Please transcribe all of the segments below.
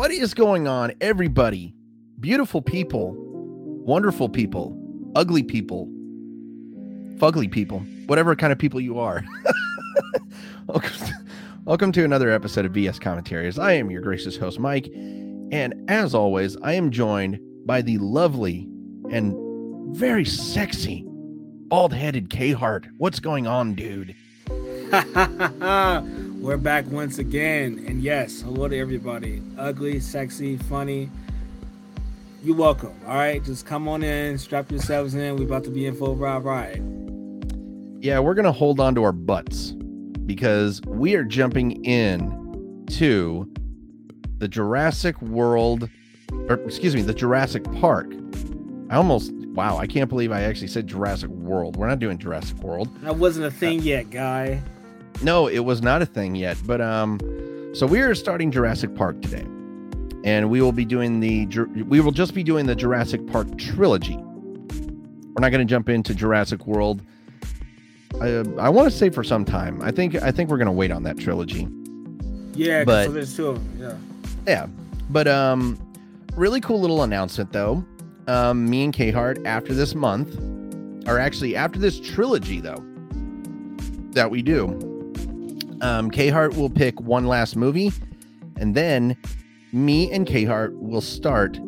What is going on, everybody? Beautiful people, wonderful people, ugly people, fugly people, whatever kind of people you are. welcome, to, welcome to another episode of BS Commentaries. I am your gracious host, Mike. And as always, I am joined by the lovely and very sexy bald headed K Hart. What's going on, dude? We're back once again. And yes, hello to everybody. Ugly, sexy, funny. You're welcome. All right. Just come on in, strap yourselves in. We're about to be in full ride ride. Yeah, we're gonna hold on to our butts because we are jumping in to the Jurassic World, or excuse me, the Jurassic Park. I almost wow, I can't believe I actually said Jurassic World. We're not doing Jurassic World. That wasn't a thing uh, yet, guy. No, it was not a thing yet. But um, so we are starting Jurassic Park today, and we will be doing the we will just be doing the Jurassic Park trilogy. We're not going to jump into Jurassic World. I I want to say for some time. I think I think we're going to wait on that trilogy. Yeah, but so there's two of them. Yeah. Yeah, but um, really cool little announcement though. Um, me and K Hart after this month, or actually after this trilogy though, that we do, um, K Hart will pick one last movie, and then me and K Hart will start.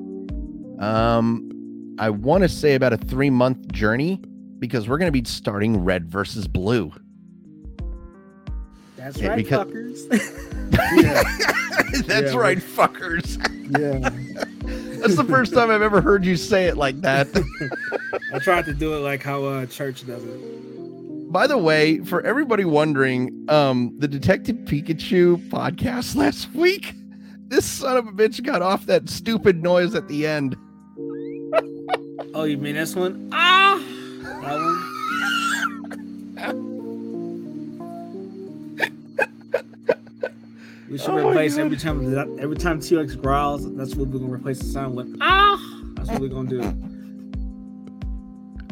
Um, I want to say about a three month journey because we're going to be starting Red versus Blue. That's right, because... fuckers. That's yeah, right, fuckers. yeah. That's the first time I've ever heard you say it like that. I tried to do it like how uh, church does it. By the way, for everybody wondering, um, the Detective Pikachu podcast last week, this son of a bitch got off that stupid noise at the end. oh, you mean this one? Ah, that one. We should oh replace every time every time T Rex growls. That's what we're gonna replace the sound with. Ah, that's what we're gonna do.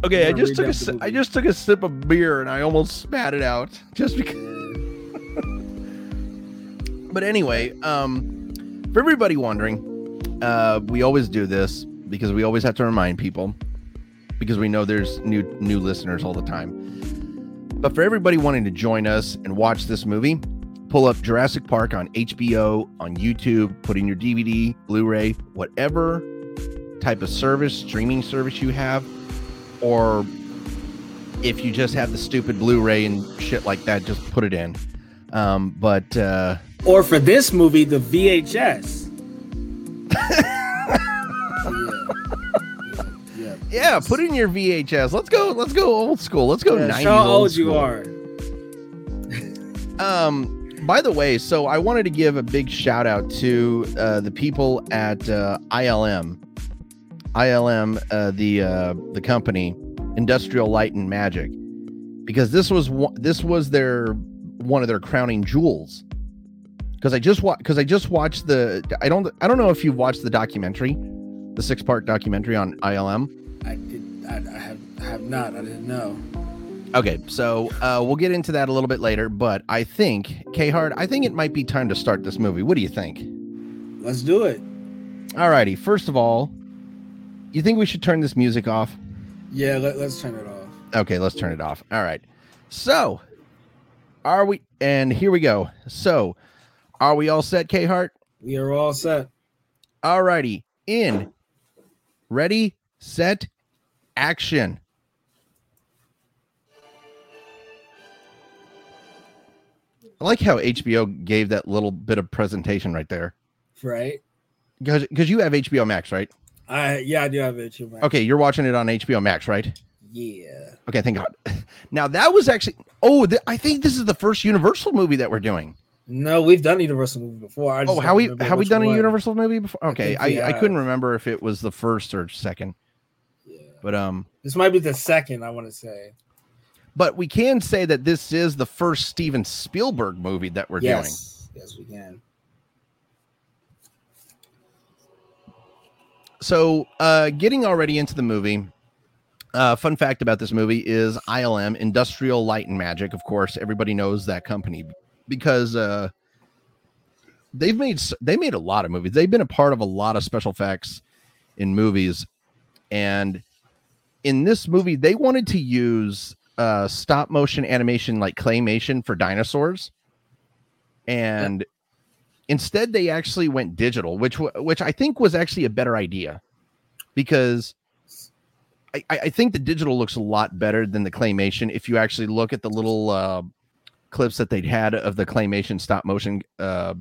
Okay, I just took a si- I just took a sip of beer and I almost spat it out just because. but anyway, um, for everybody wondering, uh, we always do this because we always have to remind people because we know there's new new listeners all the time. But for everybody wanting to join us and watch this movie, pull up Jurassic Park on HBO, on YouTube, put in your DVD, Blu-ray, whatever type of service, streaming service you have or if you just have the stupid Blu-ray and shit like that, just put it in. Um, but uh, or for this movie, the VHS. yeah, yeah, put in your VHS. Let's go. Let's go old school. Let's go. Yeah, show how old you are. um. By the way, so I wanted to give a big shout out to uh, the people at uh, ILM ILM, uh, the uh, the company, Industrial Light and Magic, because this was this was their one of their crowning jewels. Because I just watched because I just watched the I don't I don't know if you've watched the documentary, the six part documentary on ILM. I did I, I have I have not I didn't know. Okay, so uh, we'll get into that a little bit later, but I think K Hart, I think it might be time to start this movie. What do you think? Let's do it. Alrighty. First of all, you think we should turn this music off? Yeah, let, us turn it off. Okay, let's turn it off. All right. So, are we? And here we go. So, are we all set, K Hart? We are all set. All righty. In, ready, set, action. I like how HBO gave that little bit of presentation right there. Right. Because because you have HBO Max, right? I yeah, I do have HBO Max. Okay, you're watching it on HBO Max, right? Yeah. Okay, thank God. Now that was actually oh, th- I think this is the first Universal movie that we're doing. No, we've done Universal movie before. I oh, how we have we done one. a Universal movie before? Okay, I, I, I, couldn't remember if it was the first or second. Yeah. But um, this might be the second. I want to say. But we can say that this is the first Steven Spielberg movie that we're yes. doing. Yes, we can. So uh, getting already into the movie. Uh, fun fact about this movie is ILM, Industrial Light and Magic. Of course, everybody knows that company because uh, they've made they made a lot of movies. They've been a part of a lot of special effects in movies, and in this movie, they wanted to use uh, stop motion animation like claymation for dinosaurs, and instead they actually went digital, which which I think was actually a better idea because. I, I think the digital looks a lot better than the claymation. If you actually look at the little uh, clips that they'd had of the claymation stop motion uh,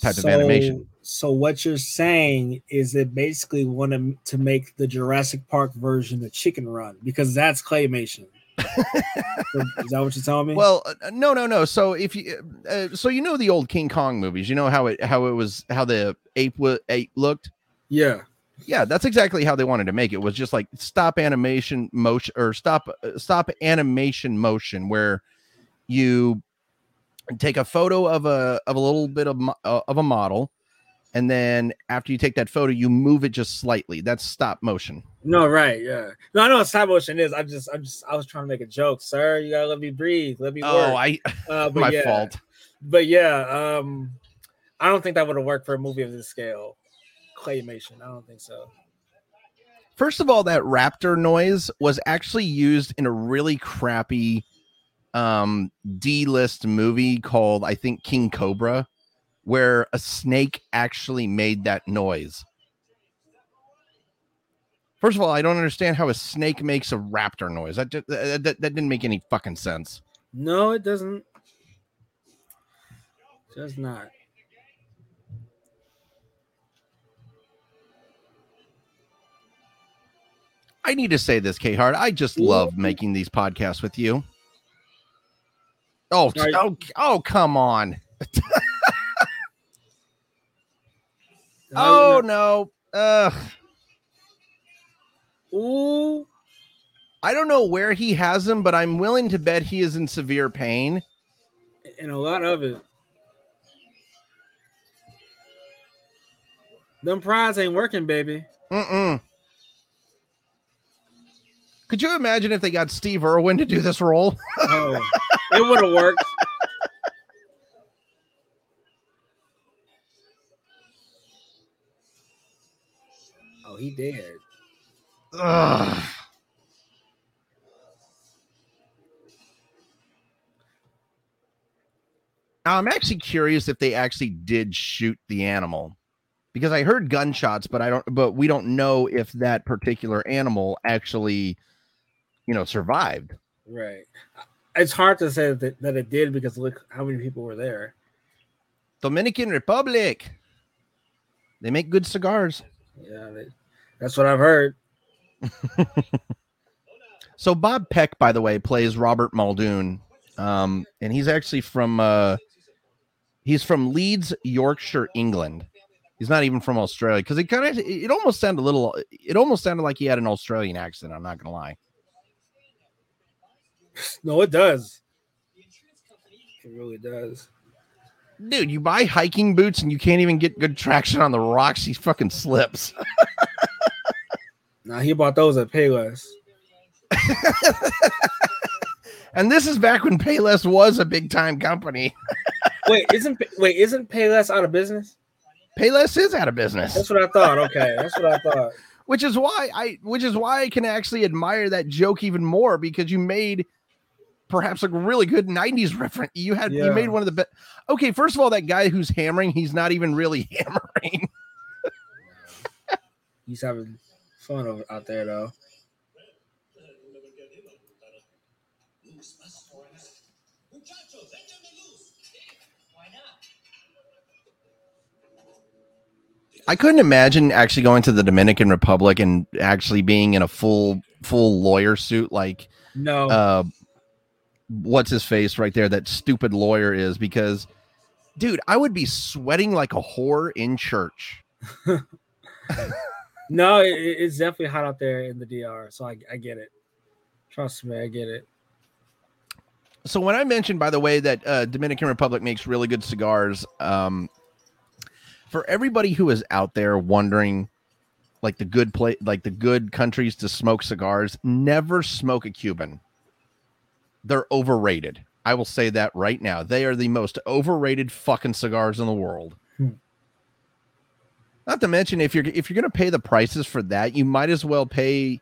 type of animation. So what you're saying is it basically wanted to make the Jurassic Park version the Chicken Run because that's claymation. is that what you're telling me? Well, uh, no, no, no. So if you, uh, so you know the old King Kong movies, you know how it how it was how the ape wa- ape looked. yeah. Yeah, that's exactly how they wanted to make it. Was just like stop animation motion or stop uh, stop animation motion where you take a photo of a of a little bit of uh, of a model and then after you take that photo you move it just slightly that's stop motion No, right, yeah. No, I know what stop motion is. I just, I'm just, I was trying to make a joke, sir. You gotta let me breathe, let me oh work. i uh, but my yeah, fault But yeah, um, I don't think that would have worked for a movie of this scale. Claymation, I don't think so. First of all, that raptor noise was actually used in a really crappy um D-list movie called I think King Cobra where a snake actually made that noise. First of all, I don't understand how a snake makes a raptor noise. That just, that, that, that didn't make any fucking sense. No, it doesn't. Does not. I need to say this, K Hart. I just love making these podcasts with you. Oh, Sorry. oh, oh, come on. Oh no. Ugh. Ooh. I don't know where he has him, but I'm willing to bet he is in severe pain. and a lot of it. Them prides ain't working, baby. Mm-mm. Could you imagine if they got Steve Irwin to do this role? Oh, it would have worked. Oh, he did. Ugh. Now, I'm actually curious if they actually did shoot the animal because I heard gunshots, but I don't, but we don't know if that particular animal actually, you know, survived. Right. It's hard to say that, that it did because look how many people were there. Dominican Republic. They make good cigars. Yeah, they, that's what I've heard. So Bob Peck, by the way, plays Robert Muldoon, um, and he's actually from uh, he's from Leeds, Yorkshire, England. He's not even from Australia because it kind of it almost sounded a little it almost sounded like he had an Australian accent. I'm not gonna lie. No, it does. It really does. Dude, you buy hiking boots and you can't even get good traction on the rocks. He fucking slips. Now he bought those at Payless. and this is back when Payless was a big time company. Wait, isn't wait isn't Payless out of business? Payless is out of business. That's what I thought. Okay, that's what I thought. which is why I which is why I can actually admire that joke even more because you made perhaps a really good 90s reference. You had you made one of the best. Okay, first of all, that guy who's hammering, he's not even really hammering. He's having fun out there though. I couldn't imagine actually going to the Dominican Republic and actually being in a full full lawyer suit like No, uh what's his face right there that stupid lawyer is because dude, I would be sweating like a whore in church. no, it, it's definitely hot out there in the DR. So I, I get it. Trust me, I get it. so when I mentioned, by the way, that uh, Dominican Republic makes really good cigars, um, for everybody who is out there wondering, like the good play, like the good countries to smoke cigars, never smoke a Cuban. They're overrated. I will say that right now. They are the most overrated fucking cigars in the world. Not to mention, if you're if you're gonna pay the prices for that, you might as well pay.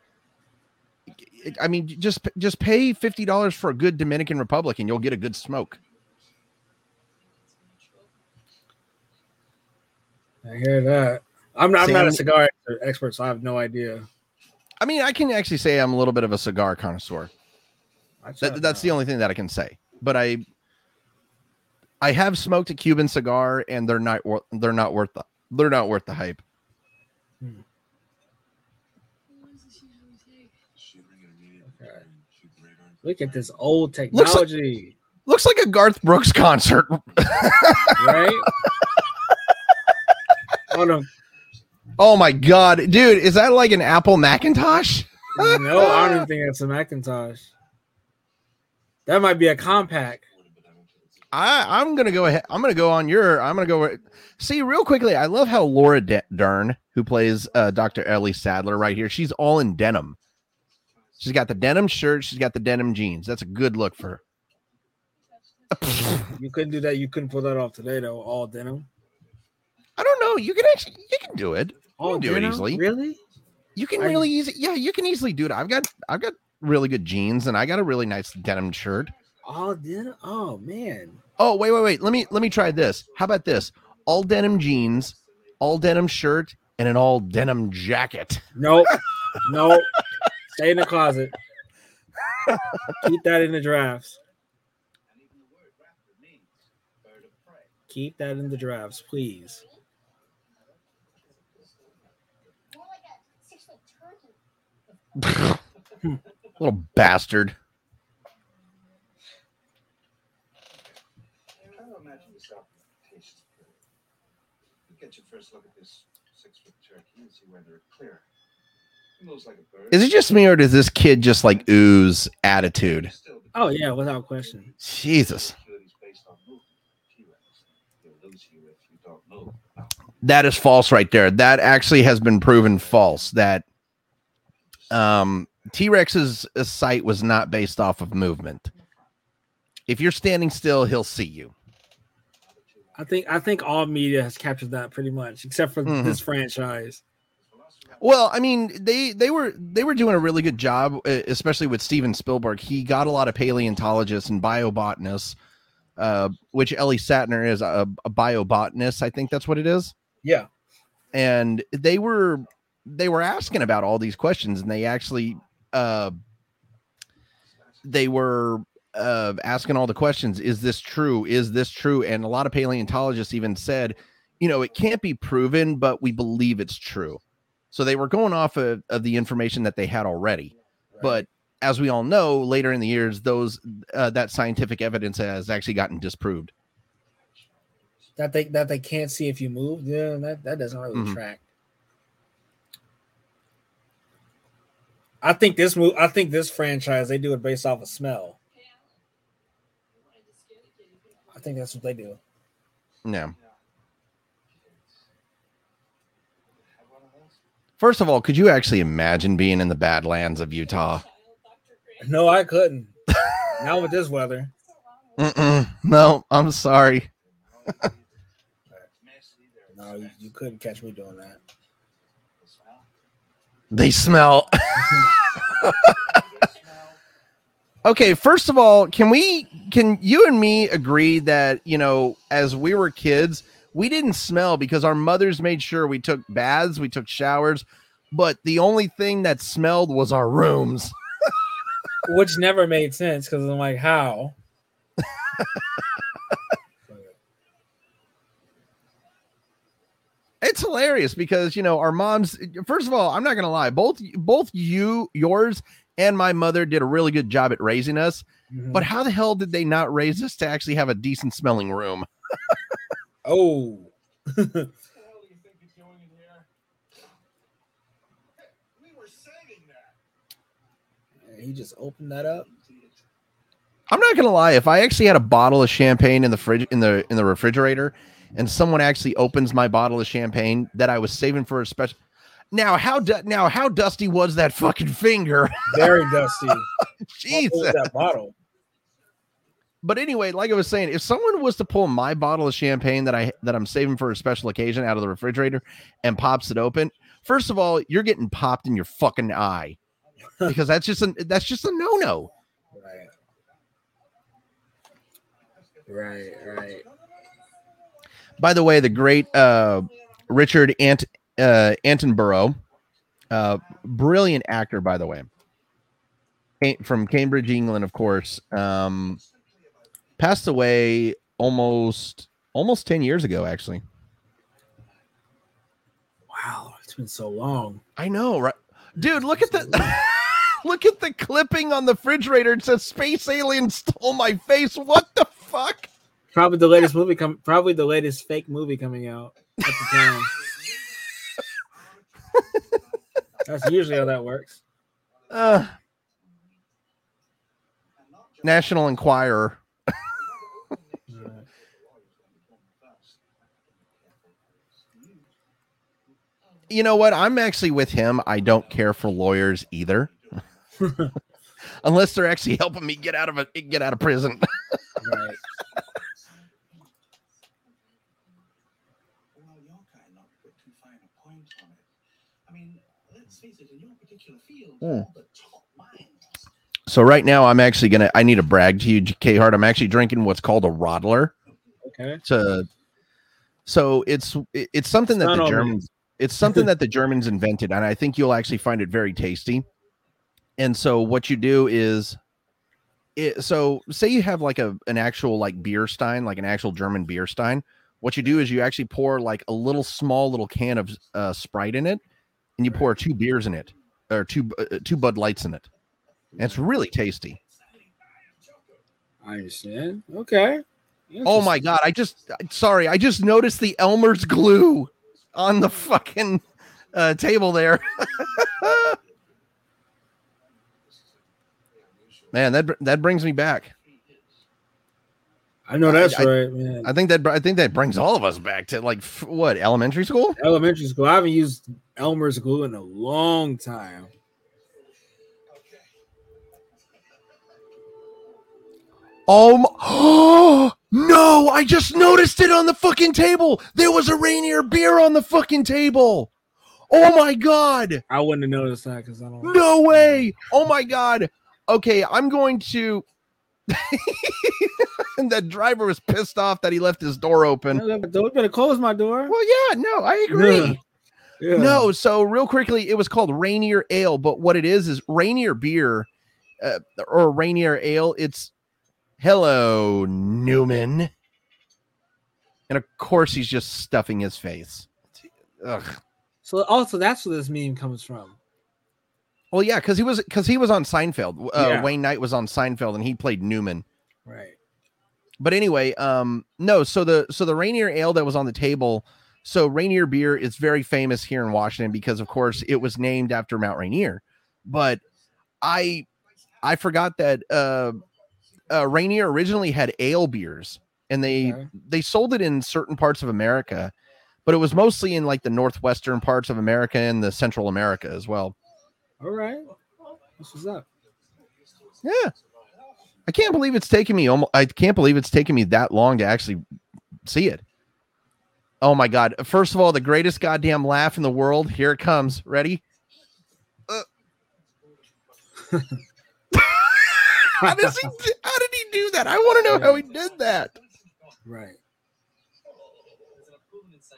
I mean, just just pay fifty dollars for a good Dominican Republic, and you'll get a good smoke. I hear that. I'm not, I'm not a cigar expert, so I have no idea. I mean, I can actually say I'm a little bit of a cigar connoisseur. That, that's the uh, only thing that I can say. But I, I have smoked a Cuban cigar, and they're not they're not worth the they're not worth the hype. Okay. Look at this old technology, Looks like a Garth Brooks concert. right? Hold on. oh my god, dude, is that like an Apple Macintosh? No, I don't think that's a Macintosh. That might be a Compaq. I I'm gonna go ahead. I'm gonna go on your. I'm gonna go. See real quickly. I love how Laura De- Dern, who plays uh, Dr. Ellie Sattler, right here. She's all in denim. She's got the denim shirt. She's got the denim jeans. That's a good look for her. You couldn't do that. You couldn't pull that off today, though. All denim. I don't know. You can actually you can do it. All can do it easily. Really? You can I- really easy. Yeah, you can easily do it. I've got I've got really good jeans and I got a really nice denim shirt. All denim? Oh man. Oh wait wait wait. Let me let me try this. How about this? All denim jeans, all denim shirt, and an all denim jacket. Nope. nope. Stay in the closet. Keep that in the drafts. Keep that in the drafts, please. Little bastard. Try to imagine yourself in tastes period. You get your first look at this six-foot turkey and see clear. It moves like a bird. Is it just me or does this kid just like ooze attitude? Oh yeah, without question. Jesus. ability is based on movement. T-Rex. He'll lose you if you don't move. That is false right there. That actually has been proven false. That um T-Rex's uh, sight was not based off of movement. If you're standing still, he'll see you. I think I think all media has captured that pretty much, except for Mhm. this franchise. Well, I mean, they they were they were doing a really good job, uh, especially with Steven Spielberg. He got a lot of paleontologists and biobotanists, uh, which Ellie Sattler is a, a biobotanist. I think that's what it is. Yeah. And they were they were asking about all these questions, and they actually uh, they were uh, asking all the questions. Is this true? Is this true? And a lot of paleontologists even said, you know, it can't be proven, but we believe it's true. So they were going off of, of the information that they had already. But as we all know, later in the years, those uh, that scientific evidence has actually gotten disproved. that they that they can't see if you move, yeah, that, that doesn't really Mhm. track. I think this move I think this franchise they do it based off of smell. I think that's what they do. Yeah. First of all, could you actually imagine being in the Badlands of Utah? No, I couldn't. Not with this weather. Mm-mm. No, I'm sorry. No, you, you couldn't catch me doing that. They smell. okay, first of all, can we can you and me agree that, you know, as we were kids, we didn't smell because our mothers made sure we took baths, we took showers, but the only thing that smelled was our rooms. Which never made sense because I'm like, how? It's hilarious because, you know, our moms first of all, I'm not going to lie, both both you yours and my mother did a really good job at raising us, Mhm. but how the hell did they not raise us to actually have a decent smelling room? oh, What the hell do you think you're in here? We were saving that. he just opened that up. I'm not gonna lie. If I actually had a bottle of champagne in the fridge in the in the refrigerator, and someone actually opens my bottle of champagne that I was saving for a special, now how du- now how dusty was that fucking finger? Very dusty. What Jesus! that bottle? But anyway, like I was saying, if someone was to pull my bottle of champagne that I that I'm saving for a special occasion out of the refrigerator and pops it open, first of all, you're getting popped in your fucking eye because that's just a that's just a no no. Right. Right. Right. By the way, the great uh, Richard Ant uh, uh, brilliant actor, by the way, from Cambridge, England, of course, um, passed away almost almost ten years ago. Actually, Wow. It's been so long. I know, right, dude? Look at the. Look at the clipping on the refrigerator. It says "Space Alien stole my face." What the fuck? Probably the latest movie come. Probably the latest fake movie coming out at the time. That's usually how that works. Uh, National Enquirer. You know what? I'm actually with him. I don't care for lawyers either, unless they're actually helping me get out of a get out of prison. Right. Well, you're kind not to put too fine a point on it. I mean, let's face it, in your particular field, Hmm. all the top minds. so right now, I'm actually gonna. I need to brag to you, K Hart. I'm actually drinking what's called a Radler. Okay. to so it's it's something that the not on me. germans it's something that the germans invented and i think you'll actually find it very tasty and so what you do is it, so say you have like a an actual like beer stein like an actual german beer stein what you do is you actually pour like a little small little can of uh, sprite in it and you pour two beers in it or two uh, two bud lights in it and it's really tasty I understand. Okay. Oh my god! I just sorry. I just noticed the Elmer's glue on the fucking uh, table there. Man, that that brings me back. I know that's I- right, man. I think that I think that brings all of us back to like f- what elementary school. Elementary school. I haven't used Elmer's glue in a long time. Oh, my- oh no! I just noticed it on the fucking table. There was a Rainier beer on the fucking table. Oh my god! I wouldn't have noticed that because I don't. No way! Oh my god! Okay, I'm going to. and the driver was pissed off that he left his door open. Don't better close my door. Well, yeah, no, I agree. Yeah. No, so real quickly, it was called Rainier Ale, but what it is is Rainier beer uh, or Rainier Ale. It's hello Newman, and of course he's just stuffing his face. Ugh. So also that's where this meme comes from. Well, yeah, because he was because he was on Seinfeld. Uh, Yeah. Wayne Knight was on Seinfeld, and he played Newman. Right. But anyway, um, no. So the so the Rainier Ale that was on the table. So Rainier beer is very famous here in Washington because, of course, it was named after Mount Rainier. But I I forgot that uh, uh, Rainier originally had ale beers, and they Okay. they sold it in certain parts of America, but it was mostly in like the northwestern parts of America and the Central America as well. All right. This was up. Yeah. I can't believe it's taken me almost I can't believe it's taken me that long to actually see it. Oh my god. First of all, the greatest goddamn laugh in the world. Here it comes. Ready? Uh. how does he how he do that? I want to know how he did that. Right.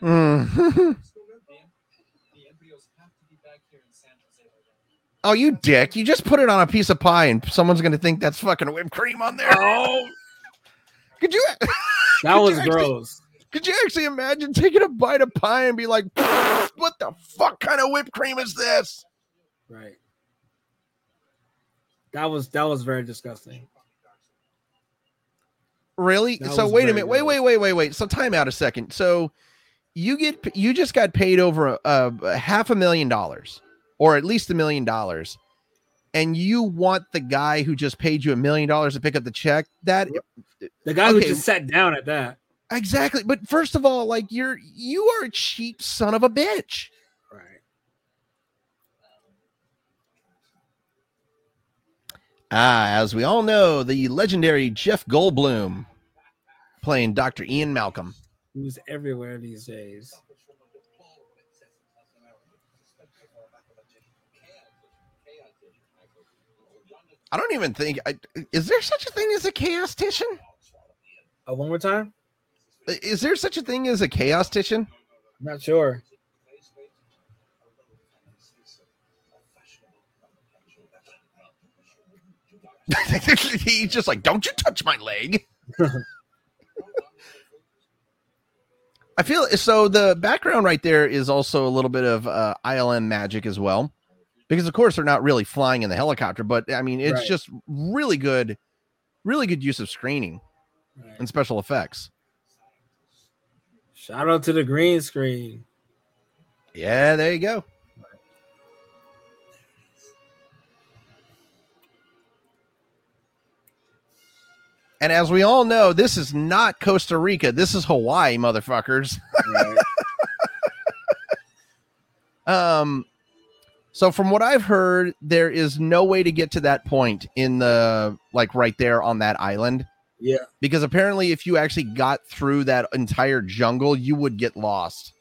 Mm. oh, you dick. You just put it on a piece of pie and someone's gonna think that's fucking whipped cream on there. Oh, Could you that Could was you actually- gross. Could you actually imagine taking a bite of pie and be like, "What the fuck kind of whipped cream is this?" Right. That was that was very disgusting. Really? That so wait a minute. Wait, wait, wait, wait, wait. So time out a second. So you get you just got paid over a, a half a million dollars, or at least a million dollars, and you want the guy who just paid you a million dollars to pick up the check? That The guy who just sat down at that. exactly. But first of all, like you're you are a cheap son of a bitch. Ah, as we all know, the legendary Jeff Goldblum playing Dr. Ian Malcolm. Who's everywhere these days. I don't even think I, is there such a thing as a chaostician? Uh, one more time? Is there such a thing as a chaostician? I'm not sure. He's just like, don't you touch my leg. I feel so. The background right there is also a little bit of uh, ILM magic as well, because of course they're not really flying in the helicopter, but I mean it's Right. just really good, really good use of screening Right. and special effects. Shout out to the green screen. Yeah, there you go. And as we all know, this is not Costa Rica. This is Hawaii, motherfuckers. Right. Um, so from what I've heard, there is no way to get to that point in the like right there on that island yeah. because apparently, if you actually got through that entire jungle, you would get lost.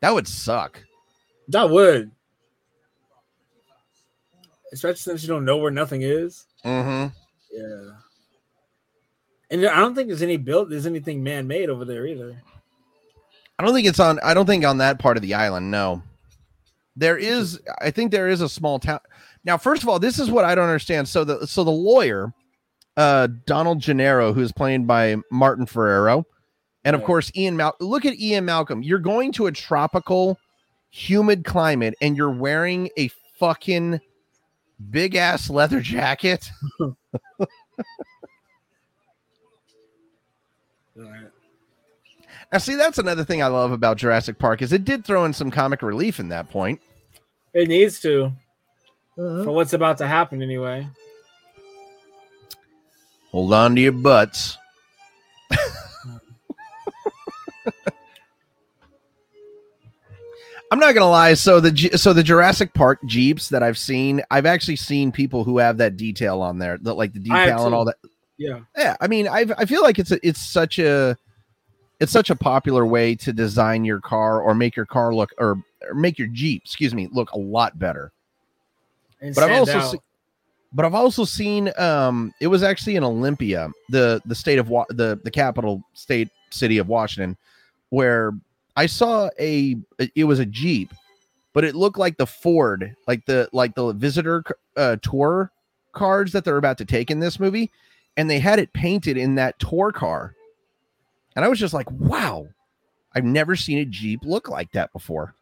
That would suck. That would. Especially since you don't know where nothing is. Mm-hmm. Yeah. And I don't think there's any built there's anything man made over there either. I don't think it's on. I don't think on that part of the island. No, there is. I think there is a small town. Now, first of all, this is what I don't understand. So the so the lawyer, uh, Donald Gennaro, who's played by Martin Ferrero, and of Right. course Ian Mal. Look at Ian Malcolm. You're going to a tropical, humid climate, and you're wearing a fucking big ass leather jacket. Right. Now, see, that's another thing I love about Jurassic Park is it did throw in some comic relief in that point. It needs to Uh-huh. for what's about to happen anyway. Hold on to your butts. I'm not gonna lie. So the so the Jurassic Park Jeeps that I've seen, I've actually seen people who have that detail on there, that like the I decal and all that. Yeah. Yeah, I mean, I I feel like it's a, it's such a it's such a popular way to design your car or make your car look or, or make your Jeep, excuse me, look a lot better. And But I've also seen, but I've also seen um it was actually in Olympia, the the state of Wa- the the capital state city of Washington, where I saw a it was a Jeep, but it looked like the Ford, like the like the visitor uh, tour cards that they're about to take in this movie, and they had it painted in that tour car, and I was just like, wow, I've never seen a Jeep look like that before.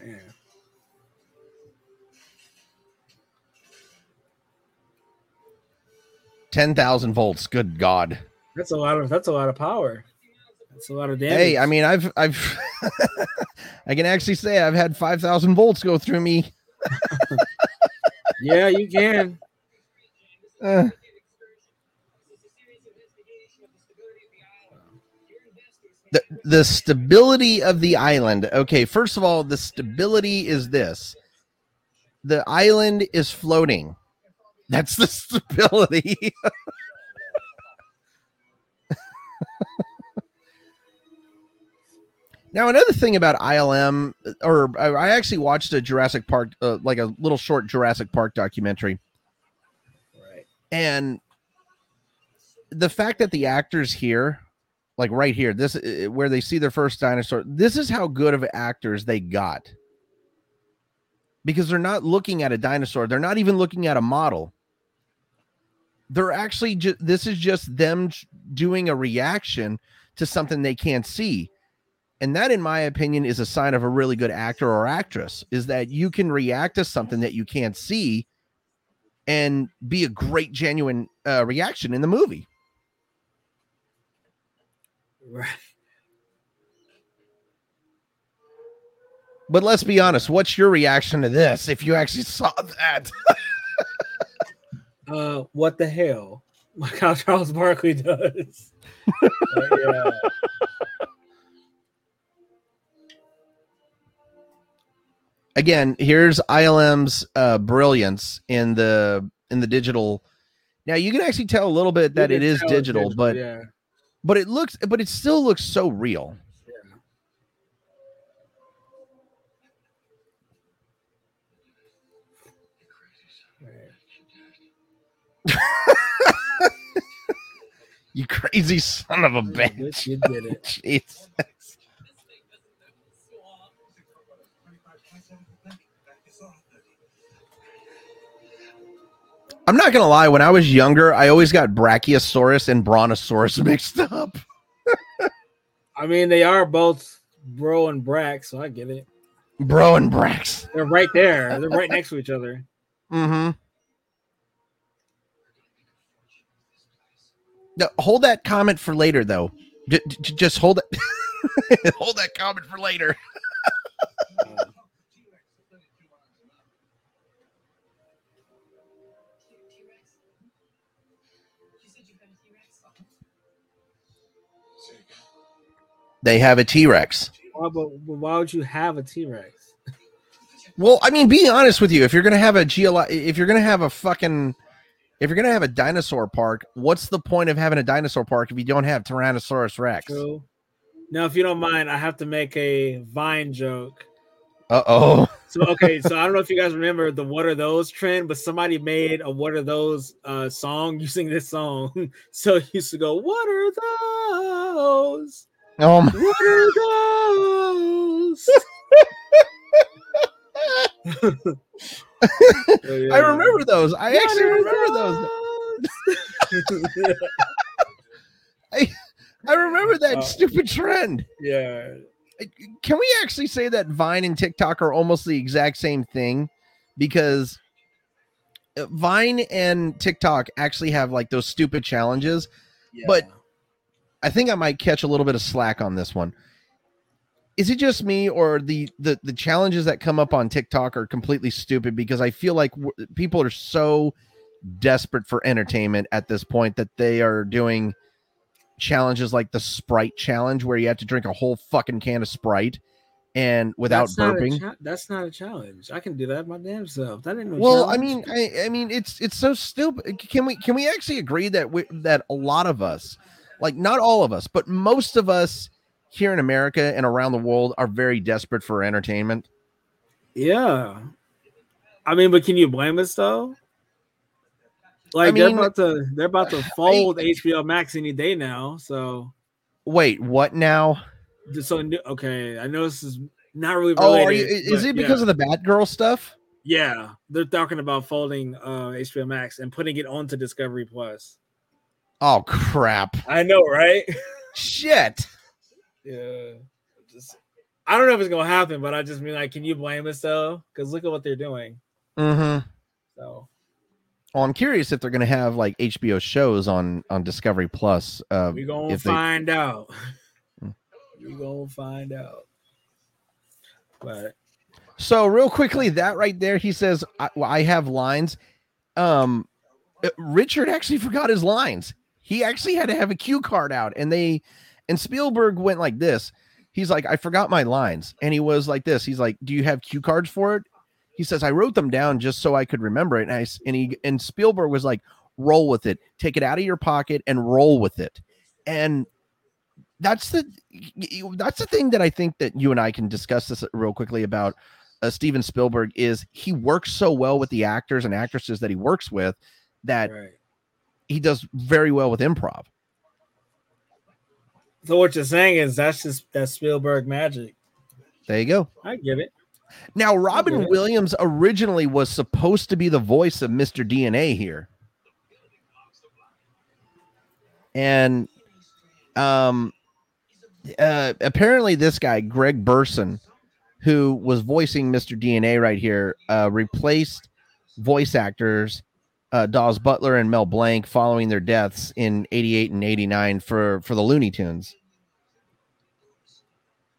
Man. Ten thousand volts, good God. That's a lot of that's a lot of power. That's a lot of damage. Hey, I mean, I've I've I can actually say I've had five thousand volts go through me. Yeah, you can. Uh, the the stability of the island. Okay, first of all, the stability is this: the island is floating. That's the stability. Now, another thing about ILM, or I I actually watched a Jurassic Park, uh, like a little short Jurassic Park documentary, Right. and the fact that the actors here, like right here, this uh, where they see their first dinosaur, this is how good of actors they got. Because they're not looking at a dinosaur, they're not even looking at a model. They're actually just this is just them doing a reaction to something they can't see. And that, in my opinion, is a sign of a really good actor or actress, is that you can react to something that you can't see and be a great, genuine uh, reaction in the movie. Right. But let's be honest, what's your reaction to this if you actually saw that? Uh, what the hell? Like how Charles Barkley does. Uh, yeah. Again, here's ILM's uh, brilliance in the in the digital. Now you can actually tell a little bit that it is it's digital, but yeah. but it looks but it still looks so real. You crazy son of a bitch. Bitch, you did it. Jeez. I'm not gonna lie. When I was younger, I always got Brachiosaurus and Brontosaurus mixed up. I mean, they are both bro and Brack, so I get it. Bro and Brax. They're right there. They're right next to each other. Mm-hmm. No, hold that comment for later, though. J- j- just hold it. hold that comment for later. They have a T Rex. why, but, why would you have a T Rex? Well, I mean, be honest with you, if you're gonna have a geolo- if you're gonna have a fucking, if you're gonna have a dinosaur park, what's the point of having a dinosaur park if you don't have Tyrannosaurus Rex? True. Now, if you don't mind, I have to make a Vine joke. Uh oh. So okay, so I don't know if you guys remember the "What Are Those" trend, but somebody made a "What Are Those" uh, song using this song. So it used to go, "What are those? Oh my. Oh, yeah. I remember those. I What actually remember those. those? I remember that Uh, stupid trend. yeah, Can we actually say that Vine and TikTok are almost the exact same thing? Because uh, Vine and TikTok actually have like those stupid challenges. But- I think I might catch a little bit of slack on this one. Is it just me, or the the the challenges that come up on TikTok are completely stupid? Because I feel like w- people are so desperate for entertainment at this point that they are doing challenges like the Sprite challenge, where you have to drink a whole fucking can of Sprite and without That's not burping. cha- that's not a challenge. I can do that my damn self. That ain't no Well, I mean, I, I mean, it's it's so stupid. Can we can we actually agree that we, that a lot of us, like not all of us, but most of us here in America and around the world, are very desperate for entertainment. Yeah. I mean, but can you blame us though? Like mean, they're about to they're about to fold HBO Max any day now. So Wait, what now? so okay, I know this is not really Oh, related. are you, is but it because yeah. of the Batgirl stuff? Yeah, they're talking about folding uh HBO Max and putting it onto Discovery Plus. Oh crap! I know, right? Shit. yeah. Just I don't know if it's gonna happen, but I just mean like, can you blame us though? Because look at what they're doing. Mm-hmm. So Well, I'm curious if they're to have like HBO shows on on Discovery Plus. Uh, we gonna if they- find out. Hmm. we gonna find out. But So real quickly, that right there, he says, I, well, I have lines. Um, uh, Richard actually forgot his lines. He actually had to have a cue card out, and they and Spielberg went like this. He's like, I forgot my lines, and he was like this. He's like, Do you have cue cards for it? He says, I wrote them down just so I could remember it. And I and he and Spielberg was like, Roll with it. Take it out of your pocket and roll with it. And that's the that's the thing that I think that you and I can discuss this real quickly about uh, Steven Spielberg is he works so well with the actors and actresses that he works with that right. He does very well with improv. So what you're saying is that's just that Spielberg magic. There you go. I get it. Now, Robin Yeah. Williams originally was supposed to be the voice of Mr. DNA here. And um uh apparently this guy, Greg Burson, who was voicing Mr. DNA right here, uh replaced voice actors uh Daws Butler and Mel Blanc following their deaths in 88 and 89 for for the Looney Tunes.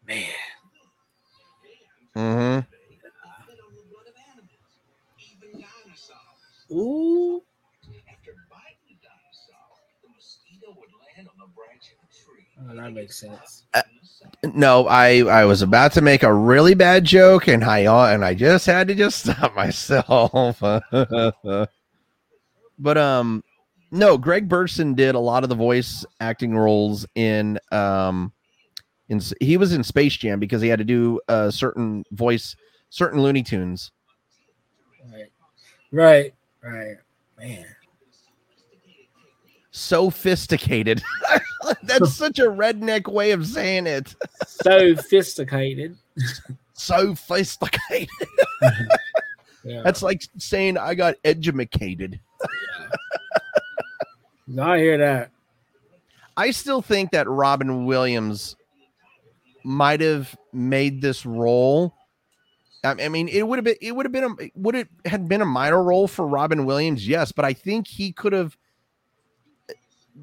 Man. Mhm. Ooh. After biting the dinosaur, the mosquito would land on the brain Oh, that makes sense. No, I I was about to make a really bad joke, and I uh, and I just had to just stop myself. but um, no, Greg Burson did a lot of the voice acting roles in um, in he was in Space Jam because he had to do a certain voice, certain Looney Tunes. Right. Right. Right. Man. Sophisticated. That's such a redneck way of saying it. Sophisticated. Sophisticated. Yeah. That's like saying I got educated. I hear that. I still think that Robin Williams might have made this role. I I mean, it would have been it would have been a would it had been a minor role for Robin Williams, yes, but I think he could have.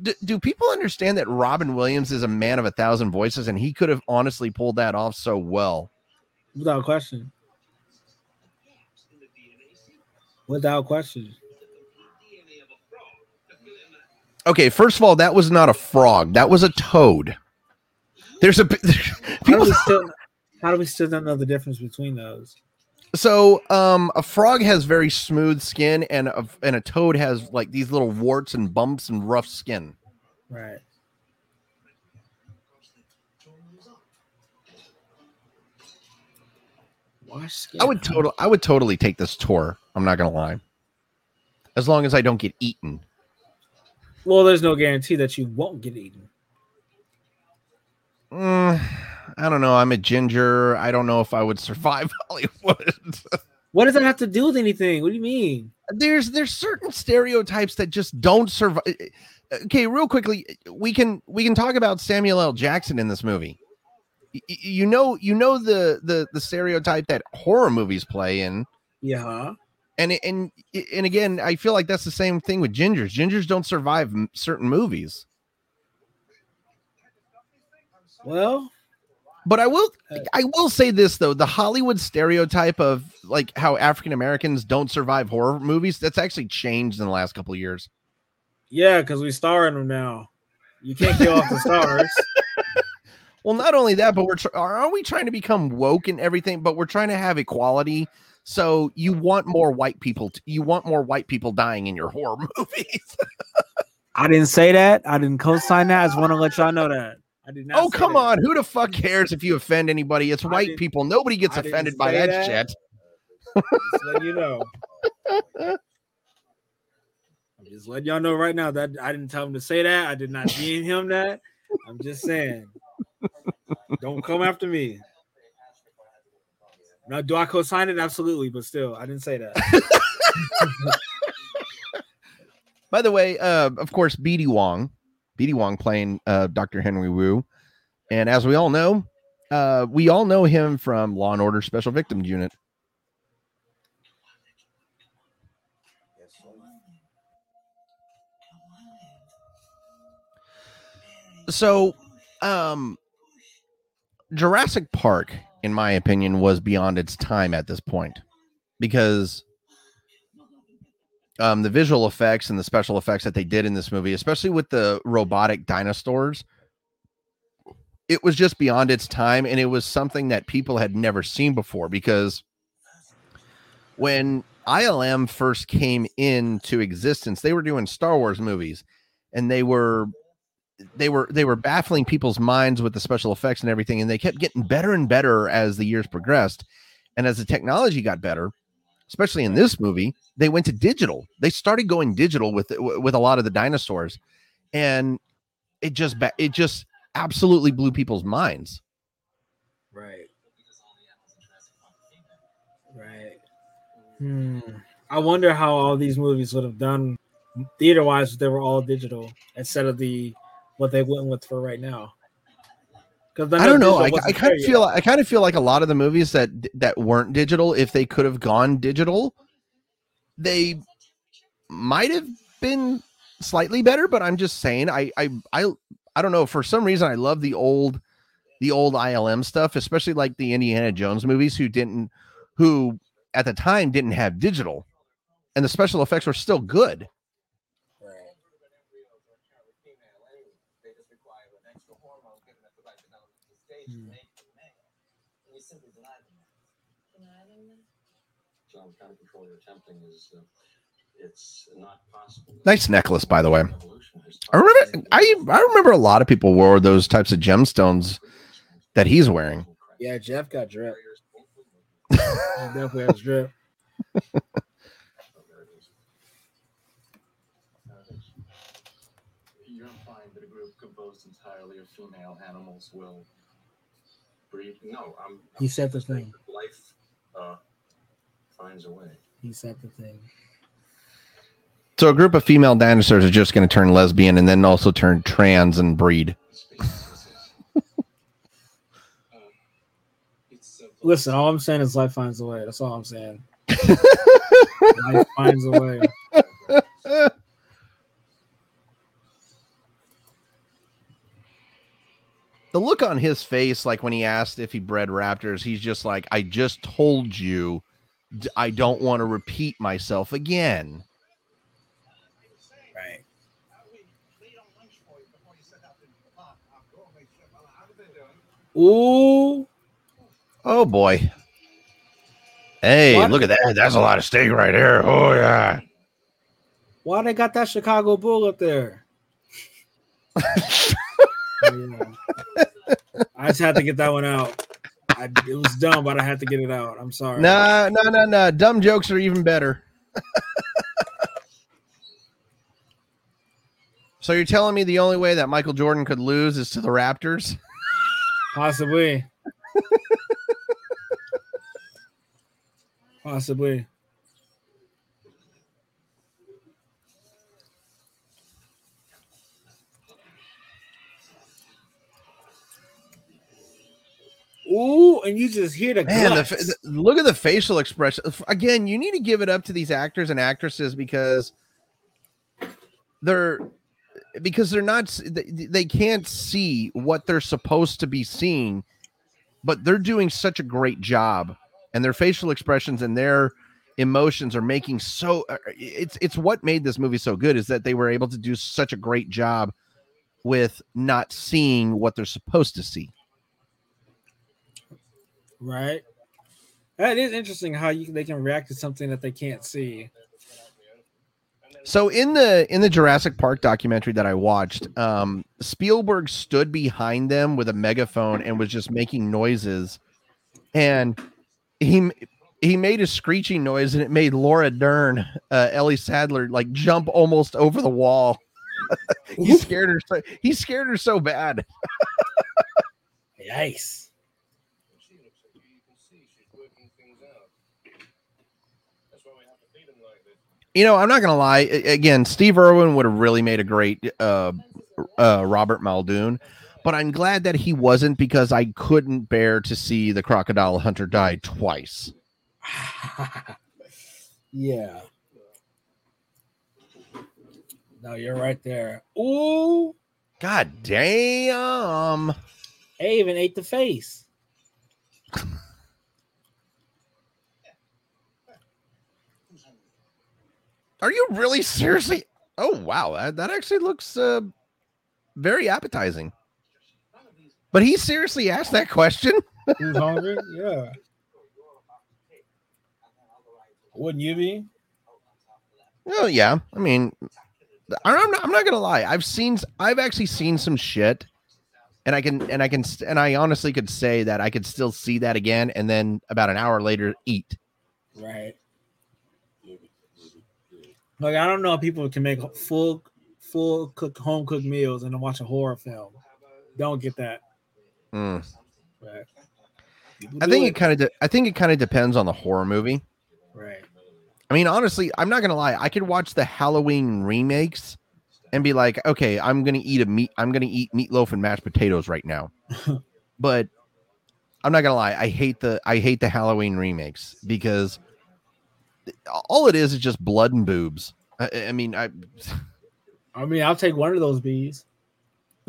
Do, do people understand that Robin Williams is a man of a thousand voices, and he could have honestly pulled that off so well? Without question. Without question. Okay, first of all, that was not a frog; that was a toad. There's a How do, we still, how do we still not know the difference between those? So, um, a frog has very smooth skin, and a and a toad has like these little warts and bumps and rough skin. Right. I would total, I would totally take this tour. I'm not gonna lie, as long as I don't get eaten. Well, there's no guarantee that you won't get eaten. Mm, I don't know. I'm a ginger. I don't know if I would survive Hollywood. What does that have to do with anything? What do you mean? there's there's certain stereotypes that just don't survive. Okay, real quickly, we can we can talk about Samuel L. Jackson in this movie. Y- y- You know, you know the the the stereotype that horror movies play in, Yeah. And and and again, I feel like that's the same thing with gingers. Gingers don't survive certain movies. Well, But I will Uh, I will say this though, the Hollywood stereotype of like how African Americans don't survive horror movies, that's actually changed in the last couple of years. yeah, because we star in them now. You can't kill off the stars. Well, not only that, but we're tr- aren't we trying to become woke and everything, but we're trying to have equality. So you want more white people to, you want more white people dying in your horror movies. I didn't say that. I didn't co-sign that. I just want to let y'all know that. I did not. oh, come that. on. Who the fuck cares if you offend anybody? It's white people. Nobody gets I offended by that, that. shit. Just letting you know. I'm just letting y'all know right now that I didn't tell him to say that. I did not DM him that. I'm just saying. Don't come after me. Now, do I co-sign it? Absolutely, but still, I didn't say that. By the way, uh, of course, BD Wong, BD Wong playing uh, Dr. Henry Wu. And as we all know, uh, we all know him from Law and Order Special Victims Unit. So, um, Jurassic Park, in my opinion, was beyond its time at this point because um, the visual effects and the special effects that they did in this movie, especially with the robotic dinosaurs, it was just beyond its time. And it was something that people had never seen before because when ILM first came into existence, they were doing Star Wars movies and they were they were they were baffling people's minds with the special effects and everything and they kept getting better and better as the years progressed and as the technology got better especially in this movie they went to digital they started going digital with with a lot of the dinosaurs and it just it just absolutely blew people's minds Right. Right. Hmm. I wonder how all these movies would have done theater wise if they were all digital instead of the what they went with for right now. Because I don't know. I, I kind of feel I kind of feel like a lot of the movies that that weren't digital, if they could have gone digital, they might have been slightly better. But I'm just saying, I I I I don't know. For some reason, I love the old the old ILM stuff, especially like the Indiana Jones movies, who didn't who at the time didn't have digital, and the special effects were still good. the hormone given at the right developmental stage Hmm. to make them male. And we simply deny them that. John, the kind of control is uh, it's not possible. Nice necklace, by the way. I remember I I remember a lot of people wore those types of gemstones that he's wearing. Yeah, Jeff got drip. He definitely has drip. You'll find that a group composed entirely of female animals will breed. No, I'm. He said the thing. Life uh, finds a way. He said the thing. So a group of female dinosaurs are just going to turn lesbian and then also turn trans and breed. Listen, all I'm saying is life finds a way. That's all I'm saying. life finds a way. The look on his face, like when he asked if he bred raptors, he's just like, "I just told you, I don't want to repeat myself again." Right. Ooh. Oh boy. Hey, What? look at that. That's a lot of steak right there. Oh yeah. Why they got that Chicago Bull up there? Yeah. I just had to get that one out. I, it was dumb, but I had to get it out. I'm sorry. No, no, no, no. Dumb jokes are even better. so you're telling me the only way that Michael Jordan could lose is to the Raptors? Possibly. Possibly. Ooh, and you just hear the Man, the, the- look at the facial expression. Again, you need to give it up to these actors and actresses because they're because they're not they, they can't see what they're supposed to be seeing, but they're doing such a great job, and their facial expressions and their emotions are making so. uh, It's it's what made this movie so good is that they were able to do such a great job with not seeing what they're supposed to see. Right? That is interesting how you they can react to something that they can't see. So in the in the Jurassic Park documentary that I watched, um, Spielberg stood behind them with a megaphone and was just making noises, and he he made a screeching noise and it made Laura Dern, uh, Ellie Sattler, like jump almost over the wall. he scared her. So, he scared her so bad. Yikes. She looks at you, you can see she's working things out. That's why we have to feed them like this. You know, I'm not gonna lie. Again, Steve Irwin would have really made a great uh, uh, Robert Muldoon, but I'm glad that he wasn't because I couldn't bear to see the crocodile hunter die twice. yeah. No, you're right there. Ooh, God damn. they even ate the face. Are you really seriously? Oh wow, that, that actually looks uh, very appetizing. But he seriously asked that question. Who's hungry? Yeah. Wouldn't you be? Oh yeah, I mean, I'm not, I'm not gonna lie. I've seen, I've actually seen some shit, and I can, and I can, and I honestly could say that I could still see that again, and then about an hour later eat. Right. Like I don't know if people can make full full cook home cooked meals and then watch a horror film. Don't get that. Mm. I think it kind of, de- I think it kind of depends on the horror movie. right. I mean, honestly, I'm not gonna lie. I could watch the Halloween remakes and be like, okay, I'm gonna eat a meat. I'm gonna eat meatloaf and mashed potatoes right now. but I'm not gonna lie. I hate the I hate the Halloween remakes because all it is is just blood and boobs. I, I mean, I I mean, I'll take one of those bees.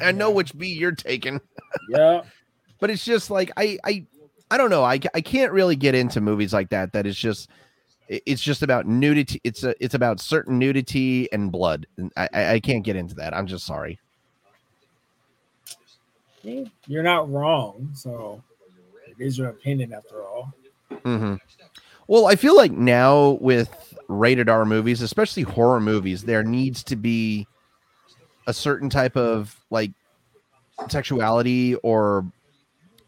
I know which bee you're taking, Yeah. but it's just like I I I don't know. I I can't really get into movies like that. That is just it's just about nudity. It's a it's about certain nudity and blood. And I I, can't get into that. I'm just sorry. you're not wrong. So it is your opinion after all. hmm Well, I feel like now with rated R movies, especially horror movies, there needs to be a certain type of like sexuality or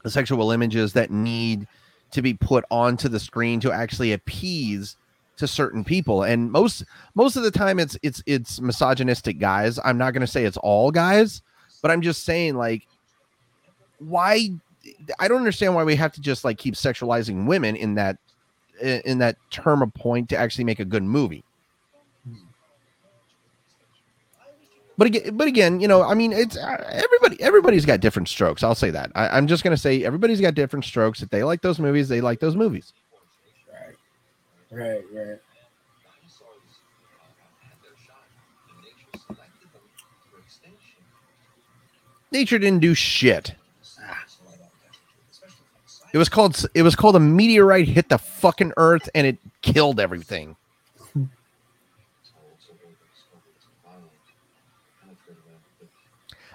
sexual images that need to be put onto the screen to actually appease to certain people. And most most of the time it's it's it's misogynistic guys. I'm not going to say it's all guys but i'm just saying like why i don't understand why we have to just like keep sexualizing women in that in in that term of point to actually make a good movie but again but again you know i mean it's uh, everybody everybody's got different strokes i'll say that I, i'm just going to say everybody's got different strokes if they like those movies they like those movies Right. Right, right. Dinosaurs had their shot, nature selected them for extinction. nature didn't do shit it was called it was called a meteorite hit the fucking earth and it killed everything Told so they discovered it's violent. Kind of afraid of that,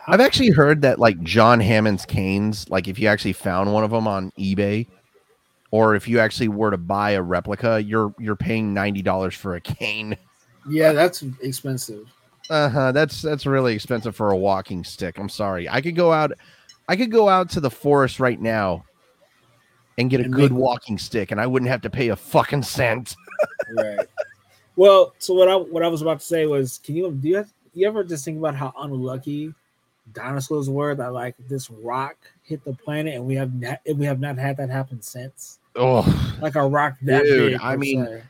but i've actually heard that like john hammond's canes like if you actually found one of them on ebay or if you actually were to buy a replica you're you're paying $90 for a cane Yeah, that's expensive. uh-huh that's that's really expensive for a walking stick i'm sorry i could go out i could go out to the forest right now and get a And good make- walking stick and i wouldn't have to pay a fucking cent Right. well, so what I what I was about to say was, can you do you have, you ever just think about how unlucky dinosaurs were that like this rock hit the planet and we have not we have not had that happen since? oh Like a rock that Dude, big. I mean, se.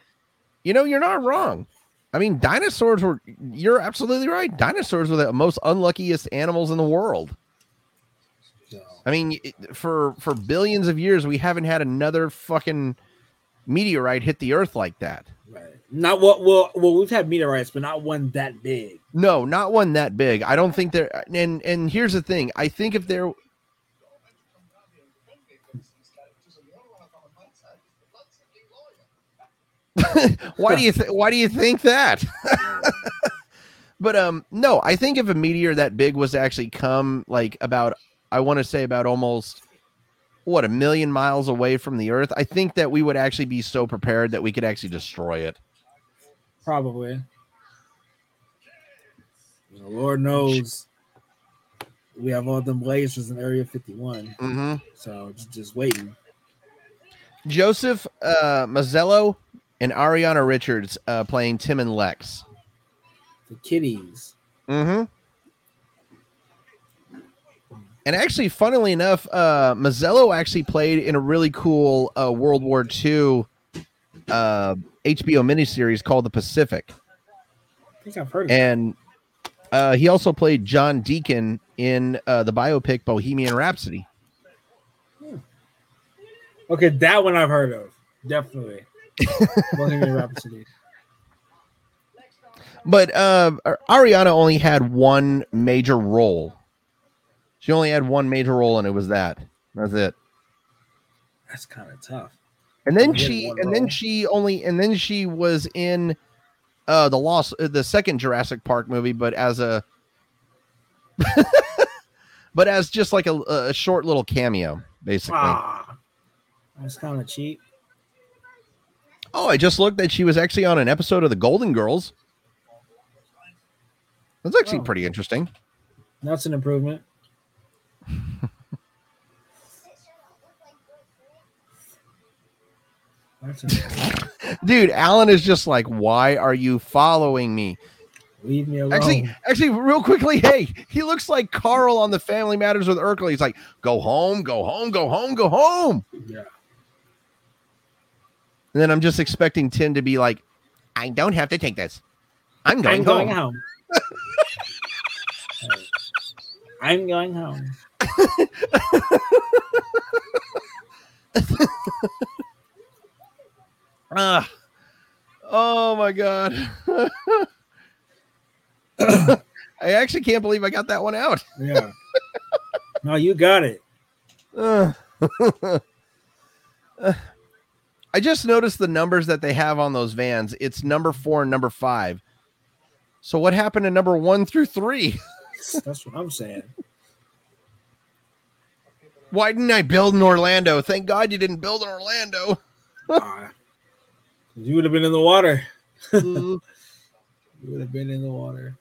you know, you're not wrong. I mean, dinosaurs were, you're absolutely right. Dinosaurs were the most unluckiest animals in the world. I mean, for for billions of years, we haven't had another fucking meteorite hit the earth like that. right. Not what well well we've had meteorites, but not one that big. No, not one that big. I don't think there. And and here's the thing. I think if there, why do you th- why do you think that? but um, no, I think if a meteor that big was to actually come like about, I want to say about almost what a million miles away from the Earth, I think that we would actually be so prepared that we could actually destroy it. Probably. Know, Lord knows we have all them lasers in Area 51. Mm-hmm. So just, just waiting. Joseph uh, Mazzello and Ariana Richards uh, playing Tim and Lex. The kitties. Mm-hmm. And actually, funnily enough, uh, Mazzello actually played in a really cool uh, World War II uh, HBO miniseries called The Pacific, I think I've heard of and uh, he also played John Deacon in uh, the biopic Bohemian Rhapsody. Okay, that one I've heard of. Definitely. Bohemian Rhapsody. But uh, Ariana only had one major role. She only had one major role, and it was that. That's it. That's kind of tough. And then she, and then she only, and then she was in uh the lost, uh, the second Jurassic Park movie, but as a, but as just like a, a short little cameo, basically. Ah, that's kind of cheap. Oh, I just looked that she was actually on an episode of the Golden Girls. That's actually Oh. pretty interesting. That's an improvement. That's an improvement. Dude, Alan is just like, why are you following me? Leave me alone. Actually, actually, real quickly, hey, he looks like Carl on the Family Matters with Urkel. He's like, go home, go home, go home, go home. yeah. And then I'm just expecting Tim to be like, I don't have to take this. I'm going I'm going home. home. I'm going home. Ah. oh my god. I actually can't believe I got that one out. Yeah. no, you got it. Uh, I just noticed the numbers that they have on those vans. It's number four and number five. So what happened to number one through three? That's what I'm saying. Why didn't I build in Orlando? Thank God you didn't build in Orlando. Ah, you would have been in the water. Mm. You would have been in the water.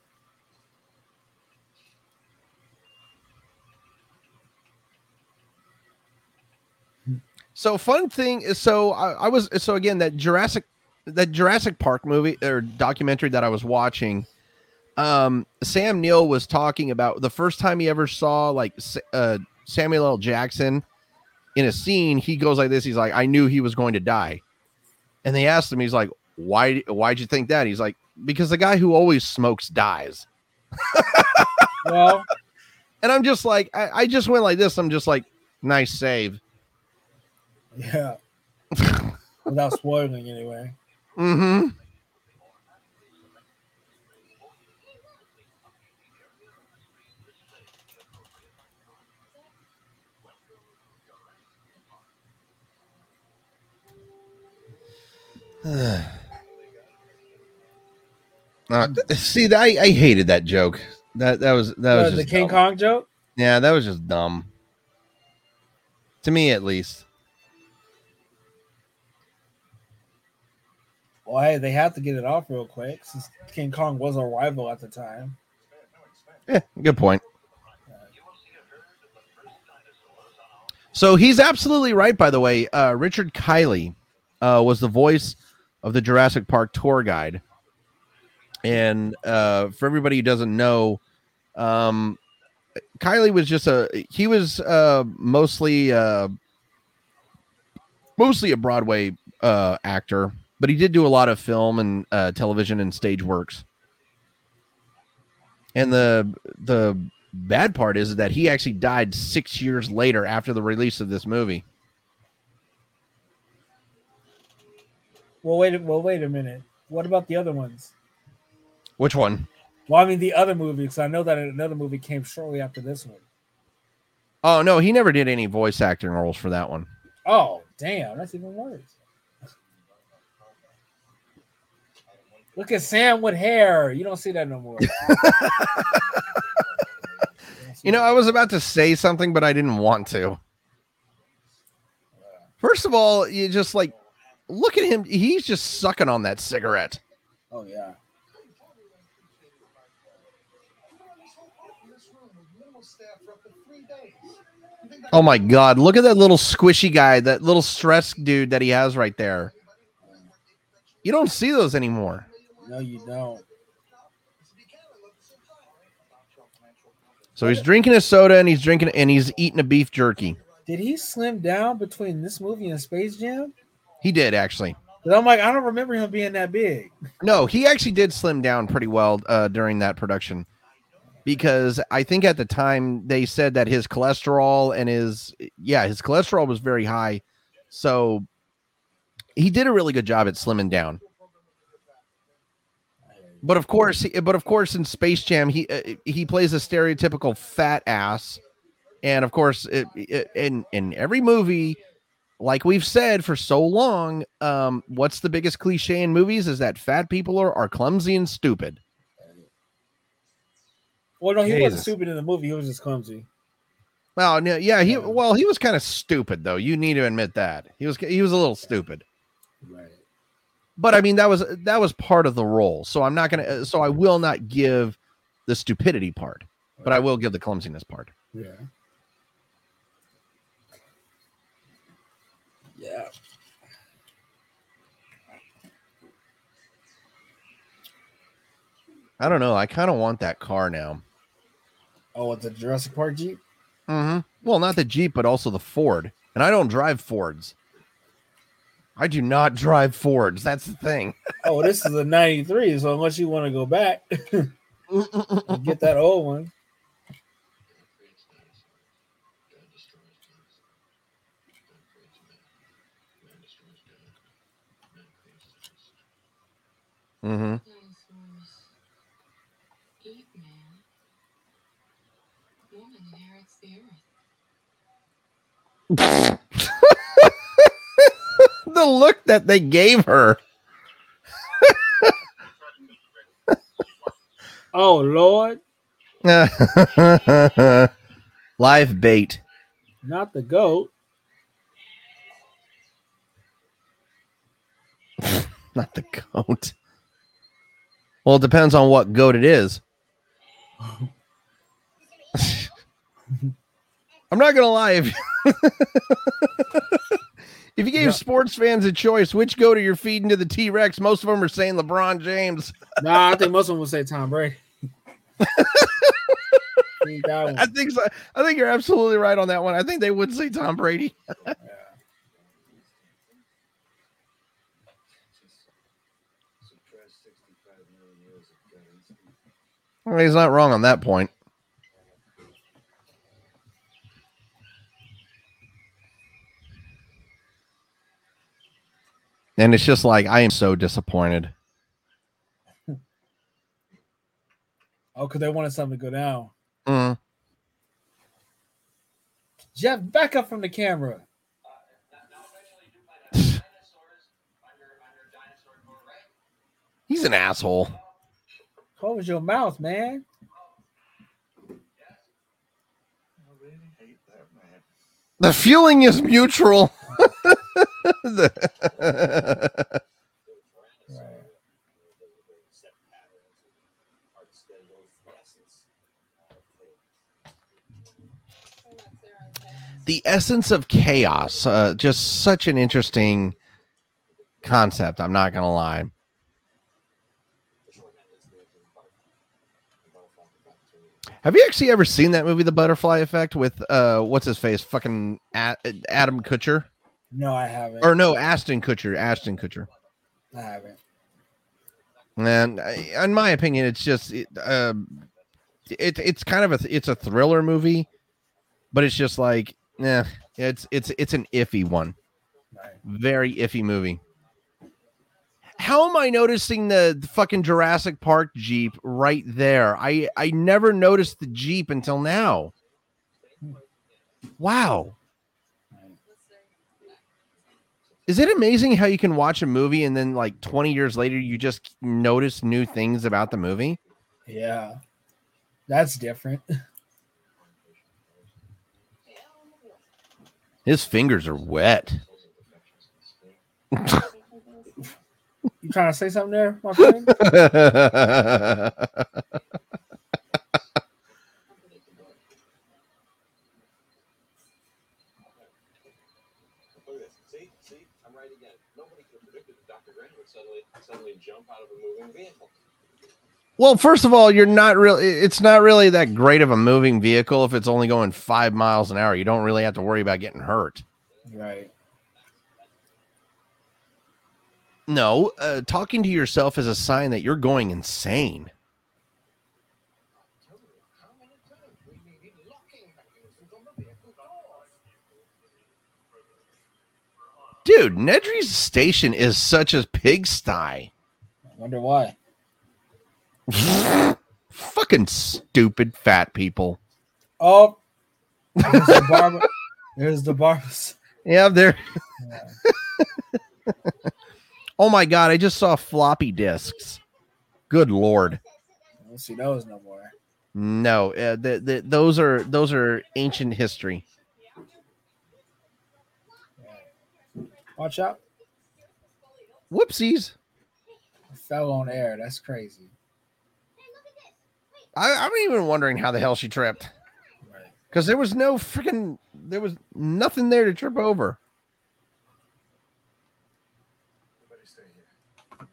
So fun thing is so I, I was so again that Jurassic that Jurassic Park movie or documentary that I was watching. Um, Sam Neill was talking about the first time he ever saw like uh, Samuel L. Jackson in a scene. He goes like this. He's like, I knew he was going to die, and they asked him. He's like, Why? Why'd you think that? He's like, Because the guy who always smokes dies. Well, And I'm just like, I, I just went like this. I'm just like, nice save. yeah. Without spoiling anyway. Mm-hmm. Uh, see, I, I hated that joke. That that was that was the King dumb. Kong joke? Yeah, that was just dumb. To me, at least. Well, hey, they have to get it off real quick since King Kong was a rival at the time. Yeah, good point. So he's absolutely right. By the way, uh, Richard Kiley uh, was the voice of the Jurassic Park tour guide, and uh, for everybody who doesn't know, um, Kiley was just a he was uh, mostly uh, mostly a Broadway uh, actor, but he did do a lot of film and uh, television and stage works. And the the bad part is that he actually died six years later after the release of this movie. Well, wait. Well, wait a minute. What about the other ones? Which one? Well, I mean the other movie, because I know that another movie came shortly after this one. Oh no, he never did any voice acting roles for that one. Oh, damn, that's even worse. Look at Sam with hair. You don't see that no more. You know, I was about to say something, but I didn't want to. First of all, you just like look at him. He's just sucking on that cigarette. Oh yeah. Oh my god, look at that little squishy guy, that little stress dude that he has right there. You don't see those anymore. No, you don't. So he's drinking a soda and he's drinking and he's eating a beef jerky. Did he slim down between this movie and Space Jam? He did actually. 'Cause I'm like, I don't remember him being that big. No, he actually did slim down pretty well uh, during that production because I think at the time they said that his cholesterol and his yeah his cholesterol was very high, so he did a really good job at slimming down. But of course, but of course, in Space Jam, he uh, he plays a stereotypical fat ass, and of course, it, it, in in every movie, like we've said for so long, um, what's the biggest cliche in movies is that fat people are, are clumsy and stupid. Well, no, he wasn't stupid in the movie. He was just clumsy. Well, no, yeah, he well, he was kind of stupid though. You need to admit that he was he was a little stupid. Right. But I mean, that was that was part of the role. So I'm not gonna. uh, So I will not give the stupidity part, but I will give the clumsiness part. Yeah. Yeah. I don't know. I kind of want that car now. Oh, it's a Jurassic Park Jeep? Mm-hmm. Well, not the Jeep, but also the Ford. And I don't drive Fords. I do not drive Fords. That's the thing. Oh, this is a 93. So unless you want to go back, get that old one. mm-hmm. Dinosaurs eat man. Woman inherits the look that they gave her. Oh, Lord. Live bait. Not the goat. Not the goat. Well, it depends on what goat it is. I'm not gonna lie. If, if you gave No. sports fans a choice, which goat are you feeding to the T Rex? Most of them are saying LeBron James. Nah, I think most of them would say Tom Brady. Need that one. I think so. I think you're absolutely right on that one. I think they would say Tom Brady. Suppress 65 million years of gut instinct. Well, he's not wrong on that point. And it's just like I am so disappointed. Oh, because they wanted something to go down. Mm. Jeff, back up from the camera. He's an asshole. Close your mouth, man. I really hate that man. The feeling is mutual. The- the essence of chaos. Uh, just such an interesting concept. I'm not gonna lie. Have you actually ever seen that movie, The Butterfly Effect, with uh, what's his face, fucking Adam Kutcher, No, I haven't. or no, Ashton Kutcher, Ashton Kutcher. I haven't. And uh, in my opinion, it's just it, um, it it's kind of a it's a thriller movie, but it's just like, yeah, it's it's it's an iffy one. Right. very iffy movie. How am I noticing the, the fucking Jurassic Park Jeep right there? I I never noticed the Jeep until now. Wow. Is it amazing how you can watch a movie and then like 20 years later you just notice new things about the movie? Yeah. That's different. His fingers are wet. You trying to say something there, my friend? Look at this. See, see, I'm right again. Nobody could have predicted that Dr. Grant would suddenly suddenly jump out of a moving vehicle. Well, first of all, you're not really it's not really that great of a moving vehicle if it's only going 5 miles an hour. You don't really have to worry about getting hurt. right. No, uh, talking to yourself is a sign that you're going insane. Dude, Nedry's station is such a pigsty. I wonder why. Fucking stupid fat people. Oh, there's the barber. There's the barber. Yeah, they're. Yeah. Oh my god, I just saw floppy disks. Good lord. I don't see those no more. No, uh, the, the, those are those are ancient history. Watch out. Whoopsies. I fell on air. That's crazy. I, I'm even wondering how the hell she tripped because there was no freaking there was nothing there to trip over. Everybody stay here.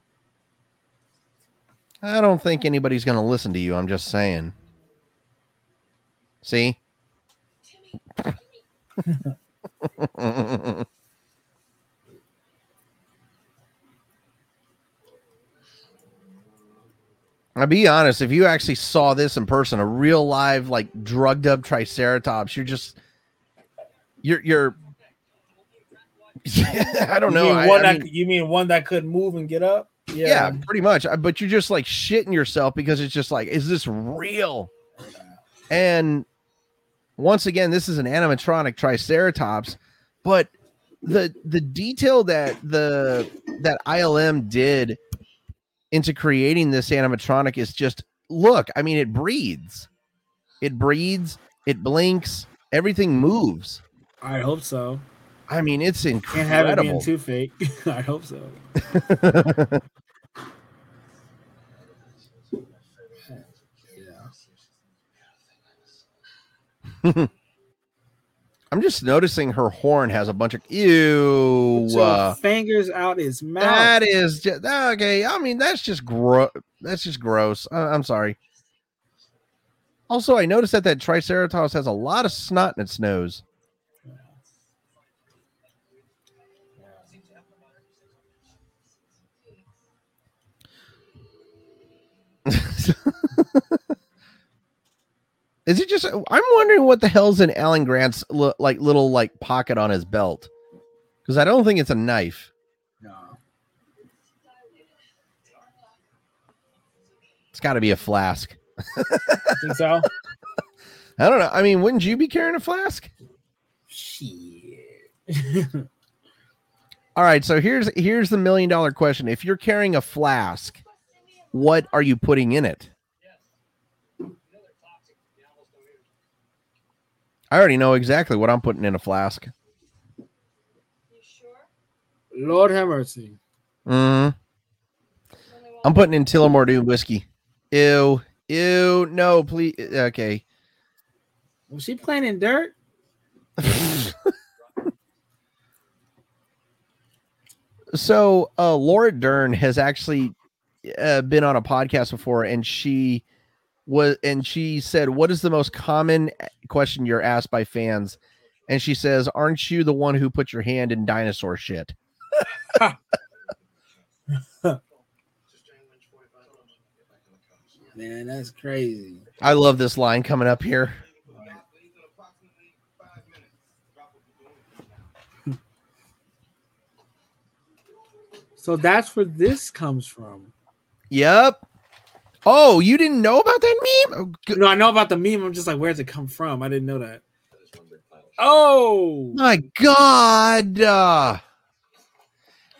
I don't think anybody's going to listen to you. I'm just saying. See? I'll be honest, if you actually saw this in person, a real live, like drugged up triceratops, you're just you're you're I don't You know. mean one I that mean- you mean one that couldn't move and get up? yeah, pretty much. But you're just like shitting yourself because it's just like, is this real? And once again, this is an animatronic Triceratops, but the the detail that the that ILM did into creating this animatronic is just look. I mean, it breathes, it breathes, it blinks, everything moves. I hope so. I mean, it's incredible. Can't have it being too fake. I hope so. Yeah. I'm just noticing her horn has a bunch of ew. Uh, fingers out his mouth. that is just okay. I mean, that's just gross. That's just gross. I- I'm sorry. Also, I noticed that that Triceratops has a lot of snot in its nose. Is it just? I'm wondering what the hell's in Alan Grant's li- like little like pocket on his belt, because I don't think it's a knife. No. It's got to be a flask. Think so? I don't know. I mean, wouldn't you be carrying a flask? Shit. All right. So here's here's the million dollar question: If you're carrying a flask, what are you putting in it? I already know exactly what I'm putting in a flask. Lord have mercy. hmm I'm putting in Tullamore whiskey. Ew. Ew. No, please. Okay. Was she playing in dirt? so uh Laura Dern has actually uh, been on a podcast before and she was and she said what is the most common eh, question you're asked by fans and she says aren't you the one who put your hand in dinosaur shit Man, that's crazy. i love this line coming up here So that's where this comes from. yep oh you didn't know about that meme Oh, No, I know about the meme. I'm just like, where's it come from? I didn't know that. Oh, my god uh,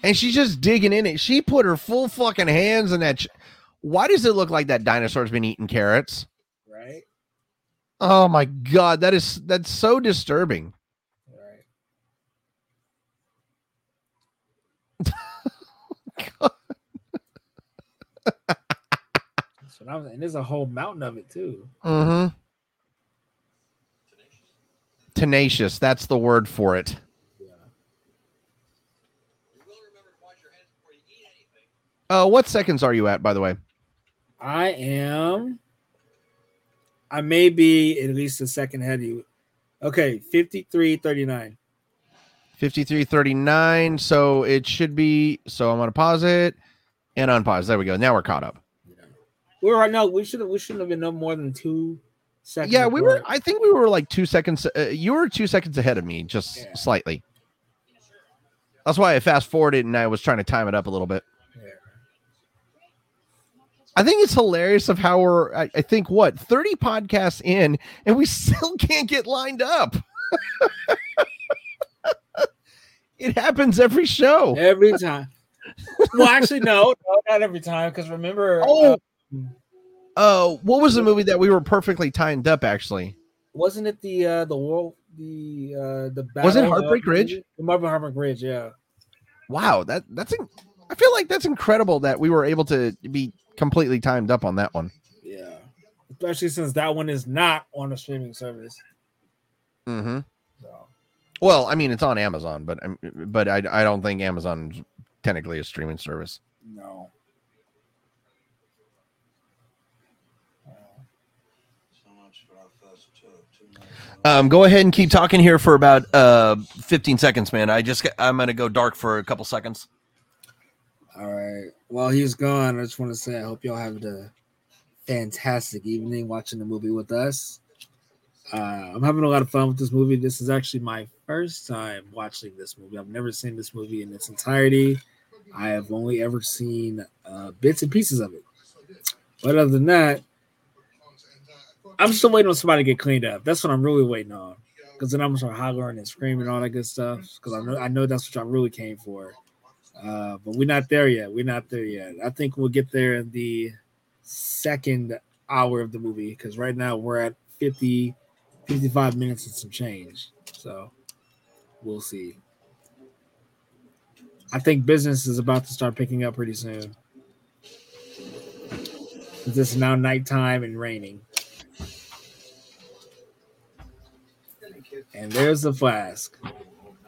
and she's just digging in it she put her full fucking hands in that ch- why does it look like that dinosaur's been eating carrots right, Oh my god, that is that's so disturbing. right. That's what I was, and there's a whole mountain of it too. Mm-hmm. Tenacious, that's the word for it. Yeah. Uh, what seconds are you at, by the way? I am. I may be at least a second ahead of you. Okay, 53 39. 5339. So it should be. So I'm gonna pause it and unpause. There we go. Now we're caught up. We were right now. We should have. We shouldn't have been no more than two seconds. Yeah, we were. I think we were like two seconds. Uh, you were two seconds ahead of me, just Yeah. slightly. That's why I fast forwarded and I was trying to time it up a little bit. Yeah. I think it's hilarious of how we're, I, I think, what, 30 podcasts in, and we still can't get lined up. it happens every show. every time. well, actually, no, no, not every time. Because remember, Oh. uh, Oh, what was the movie that we were perfectly timed up, actually? wasn't it the uh the world the uh the Was it Heartbreak Ridge? The Marvel Heartbreak Ridge, yeah. Wow, that that's, in, I feel like that's incredible that we were able to be completely timed up on that one. Yeah. Especially since that one is not on a streaming service. Mm-hmm. So Well, I mean, it's on Amazon, but I'm, but I, I don't think Amazon's technically a streaming service. no. So much for our first tour. Two nights. Um, go ahead and keep talking here for about uh 15 seconds, man. I just I'm gonna go dark for a couple seconds. All right. Well, he's gone. I just want to say I hope y'all have a fantastic evening watching the movie with us. Uh, I'm having a lot of fun with this movie. This is actually my first time watching this movie. I've never seen this movie in its entirety. I have only ever seen uh, bits and pieces of it. But other than that, I'm still waiting on somebody to get cleaned up. That's what I'm really waiting on. Because then I'm gonna start hollering and screaming all that good stuff. Because I know I know that's what I really came for. Uh, but we're not there yet. We're not there yet. I think we'll get there in the second hour of the movie because right now we're at 50, 55 minutes and some change. So we'll see. I think business is about to start picking up pretty soon. This is now nighttime and raining. And there's the flask. Hell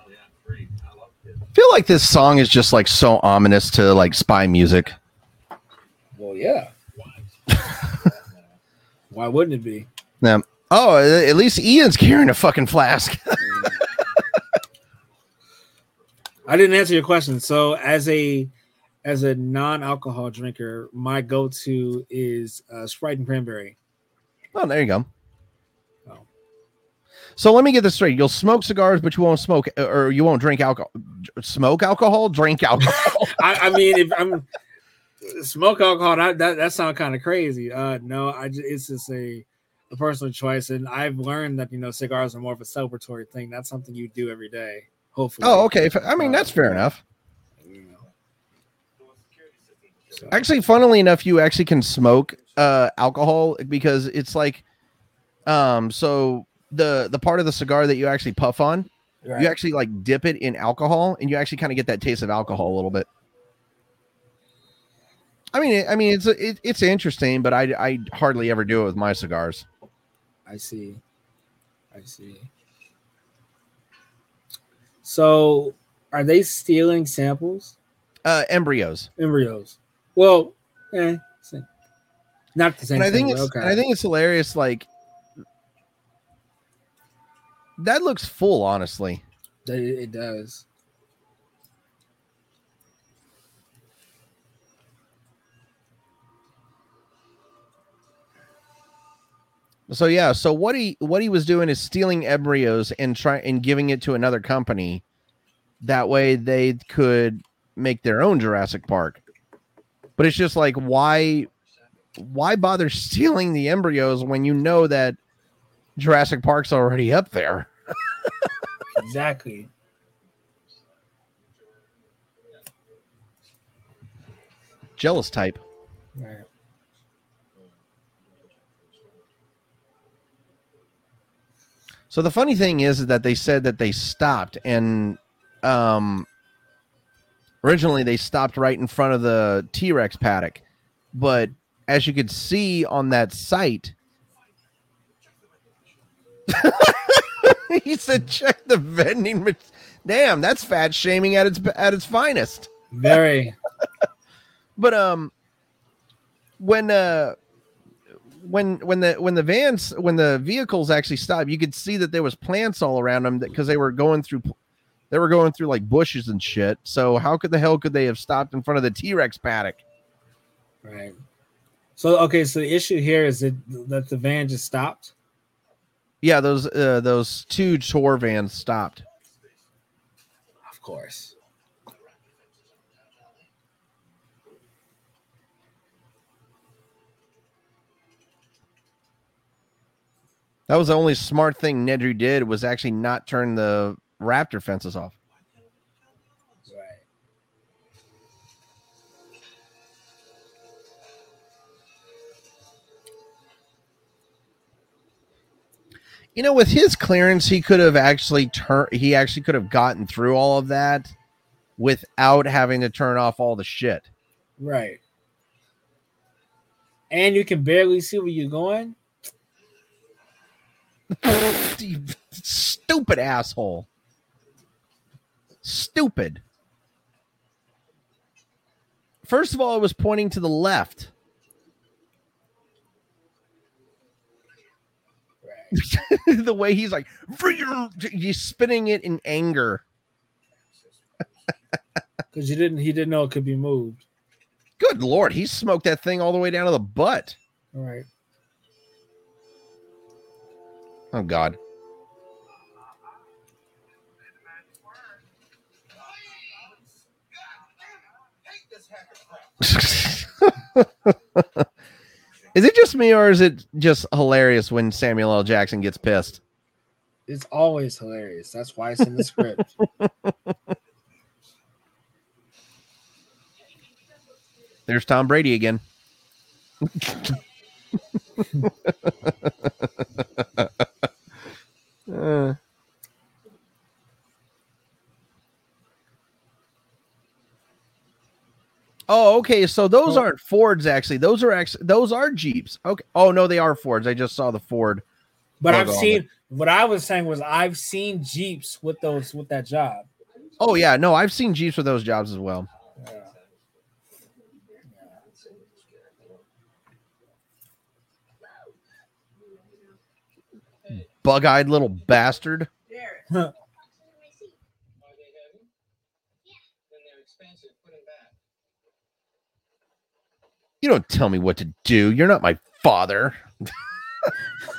yeah, free. I. I feel like this song is just like so ominous to like spy music. Well, yeah. Why wouldn't it be? Yeah. Oh, at least Ian's carrying a fucking flask. I didn't answer your question. So as a as a non-alcohol drinker, my go-to is uh, Sprite and cranberry. oh, there you go. So let me get this straight. You'll smoke cigars, but you won't smoke or you won't drink alcohol. Smoke alcohol, drink alcohol. I, I mean, if I'm smoke alcohol, that that, that sounds kind of crazy. Uh, no, I just, it's just a a personal choice, and I've learned that you know cigars are more of a celebratory thing. That's something you do every day. Hopefully. oh, okay. I mean, that's fair enough. So, Actually, funnily enough, you actually can smoke uh alcohol because it's like um so the the part of the cigar that you actually puff on, right. you actually like dip it in alcohol and you actually kind of get that taste of alcohol a little bit. I mean, I mean, it's it, it's interesting, but I I hardly ever do it with my cigars. I see. I see. So, are they stealing samples? Uh, embryos, Embryos. Well, eh, not the same. and I think thing, it's but and I think it's hilarious. Like that looks full, honestly. it, does. So yeah, so what he what he was doing is stealing embryos and try and giving it to another company. That way they could make their own Jurassic Park. But it's just like why why bother stealing the embryos when you know that Jurassic Park's already up there? Exactly. Jealous type. Right. So the funny thing is, is that they said that they stopped and um originally they stopped right in front of the T-Rex paddock. But as you could see on that site he said check the vending mach- Damn, that's fat shaming at its at its finest. Very. But um when uh when when the when the vans when the vehicles actually stopped, you could see that there was plants all around them because they were going through they were going through like bushes and shit. So how could the hell could they have stopped in front of the T-Rex paddock? Right. So okay, so the issue here is that that the van just stopped. Yeah, those uh those two tour vans stopped. Of course. That was the only smart thing Nedry did was actually not turn the raptor fences off. You know, with his clearance, he could have actually turned. He actually could have gotten through all of that without having to turn off all the shit. Right. And you can barely see where you're going. Stupid asshole. Stupid. First of all, it was pointing to the left. the way he's like, he's spinning it in anger. Because you didn't he didn't know it could be moved. Good lord, he smoked that thing all the way down to the butt. All right. Oh god. is it just me or is it just hilarious when Samuel L. Jackson gets pissed? It's always hilarious. That's why it's in the script. There's Tom Brady again. Uh, Oh, okay. So those Oh. aren't Fords actually. Those are actually those are Jeeps. Okay. Oh no, they are Fords. I just saw the Ford. But I've seen what I was saying was I've seen Jeeps with those with that job. Oh yeah, no, I've seen Jeeps with those jobs as well. Yeah. Bug-eyed little bastard. Are they heavy? Then they're expensive. Put them back. You don't tell me what to do. You're not my father.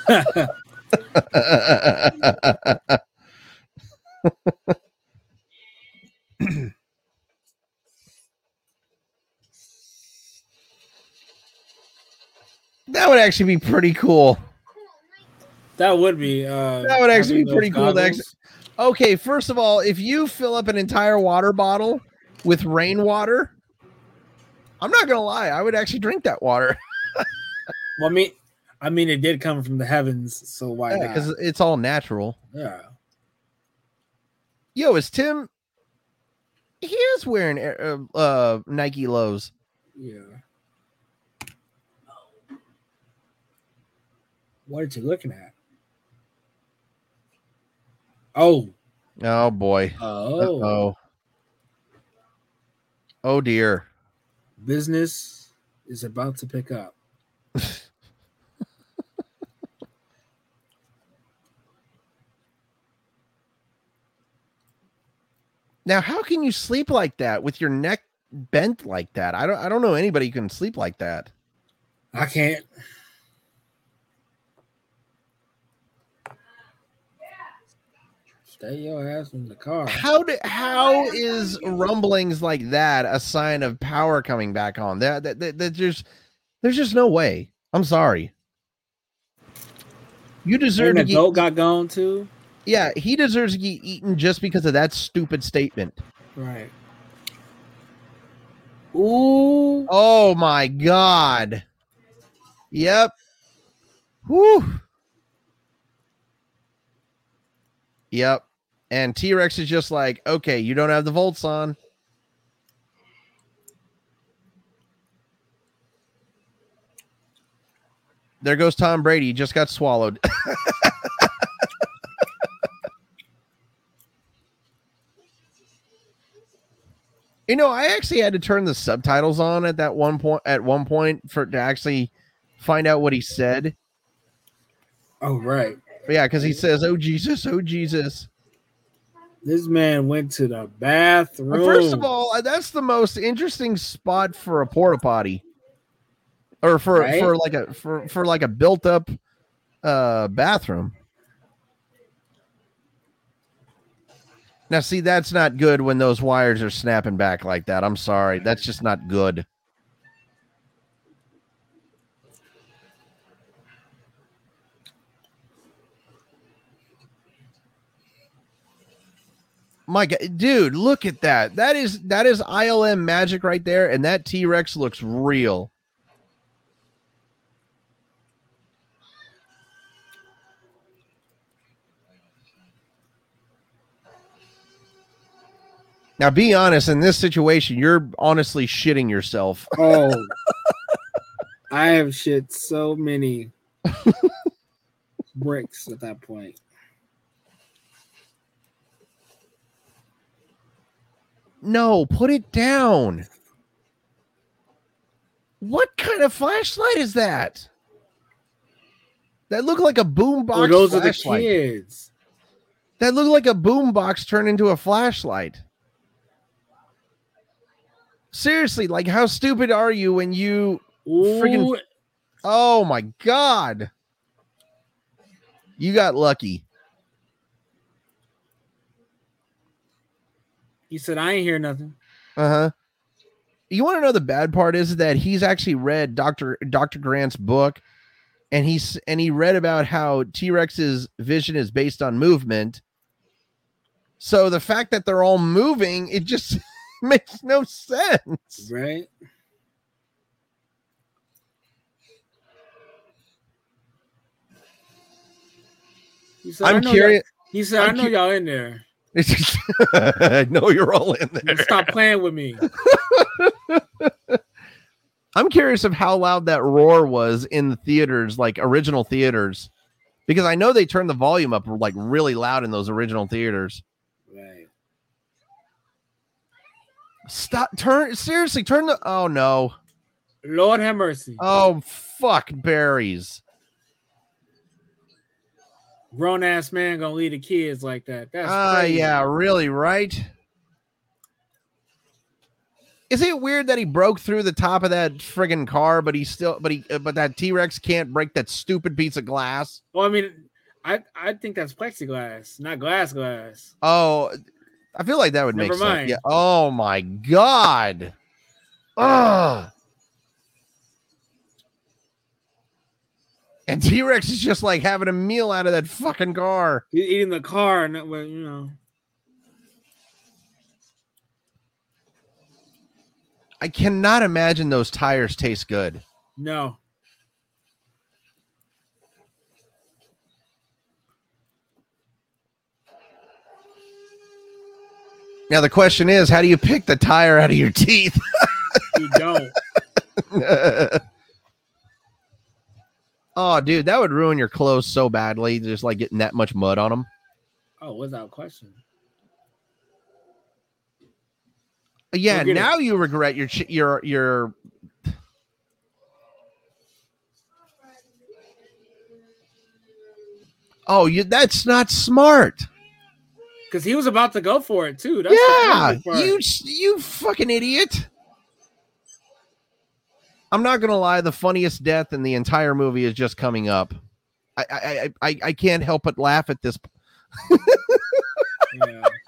that would actually be pretty cool. That would be uh That would actually be pretty cool to goggles. Okay, first of all, if you fill up an entire water bottle with rainwater, I'm not gonna lie, I would actually drink that water. Well, I mean I mean it did come from the heavens, so why not? because it's all natural. yeah. Yo, is Tim? He is wearing uh, uh, Nike lows. Yeah. What are you looking at? Oh, Oh boy. oh, Oh. Oh dear. Business is about to pick up. Now, how can you sleep like that with your neck bent like that? I don't. I don't know anybody who can sleep like that. I can't. Stay your ass in the car. How do, How is rumblings like that a sign of power coming back on? That, that, that, that there's there's just no way. I'm sorry. You deserve And to the get, goat got gone too. yeah, he deserves to get eaten just because of that stupid statement. Right. Ooh. Oh my god. Yep. Whew. Yep. And T Rex is just like, okay, you don't have the volts on. There goes Tom Brady. Just got swallowed. You know, I actually had to turn the subtitles on at that one point at one point for to actually find out what he said. Oh right. But yeah, because he says, "Oh Jesus, oh Jesus." This man went to the bathroom. First of all, uh, that's the most interesting spot for a porta potty, or for Right? for like a for for like a built up uh bathroom. Now, see, that's not good when those wires are snapping back like that. I'm sorry, that's just not good. My God, dude, look at that. That is that is ILM magic right there, and that T Rex looks real. Now, be honest. In this situation, you're honestly shitting yourself. oh, I have shit so many bricks at that point. No, put it down. What kind of flashlight is that? That looked like a boombox. Oh, those are the kids. That looked like a boombox turned into a flashlight. Seriously, like how stupid are you when you Ooh, Oh my god. You got lucky. He said, "I ain't hear nothing." Uh-huh. You want to know the bad part is that he's actually read Dr. Dr. Grant's book and he's and he read about how T-Rex's vision is based on movement. So the fact that they're all moving, it just makes no sense. Right? He said, I I'm curious. He said, "I I'm know cu- y'all in there. I know you're all in there. Stop playing with me." I'm curious of how loud that roar was in the theaters, like original theaters, because I know they turned the volume up like really loud in those original theaters. Right. Stop! Turn seriously. Turn the. Oh no! Lord have mercy. Oh fuck! Berries. Grown ass man gonna lead the kids like that. That's Ah, crazy. yeah, really, right? Is it weird that he broke through the top of that friggin' car, but he still, but he, uh, but that T Rex can't break that stupid piece of glass? Well, I mean, I I think that's plexiglass, not glass glass. Oh, I feel like that would make Never sense. Yeah. Oh my god. Ugh. And T Rex is just like having a meal out of that fucking car. He's eating the car, and that way, you know. I cannot imagine those tires taste good. No. Now the question is, how do you pick the tire out of your teeth? You don't. oh, dude, that would ruin your clothes so badly. Just like getting that much mud on them. oh, without question. Yeah, Forget it. now you regret your your your. Oh, you that's not smart. Because he was about to go for it too. That's yeah, you you fucking idiot. I'm not gonna lie. The funniest death in the entire movie is just coming up. I I I, I, can't help but laugh at this. Yeah.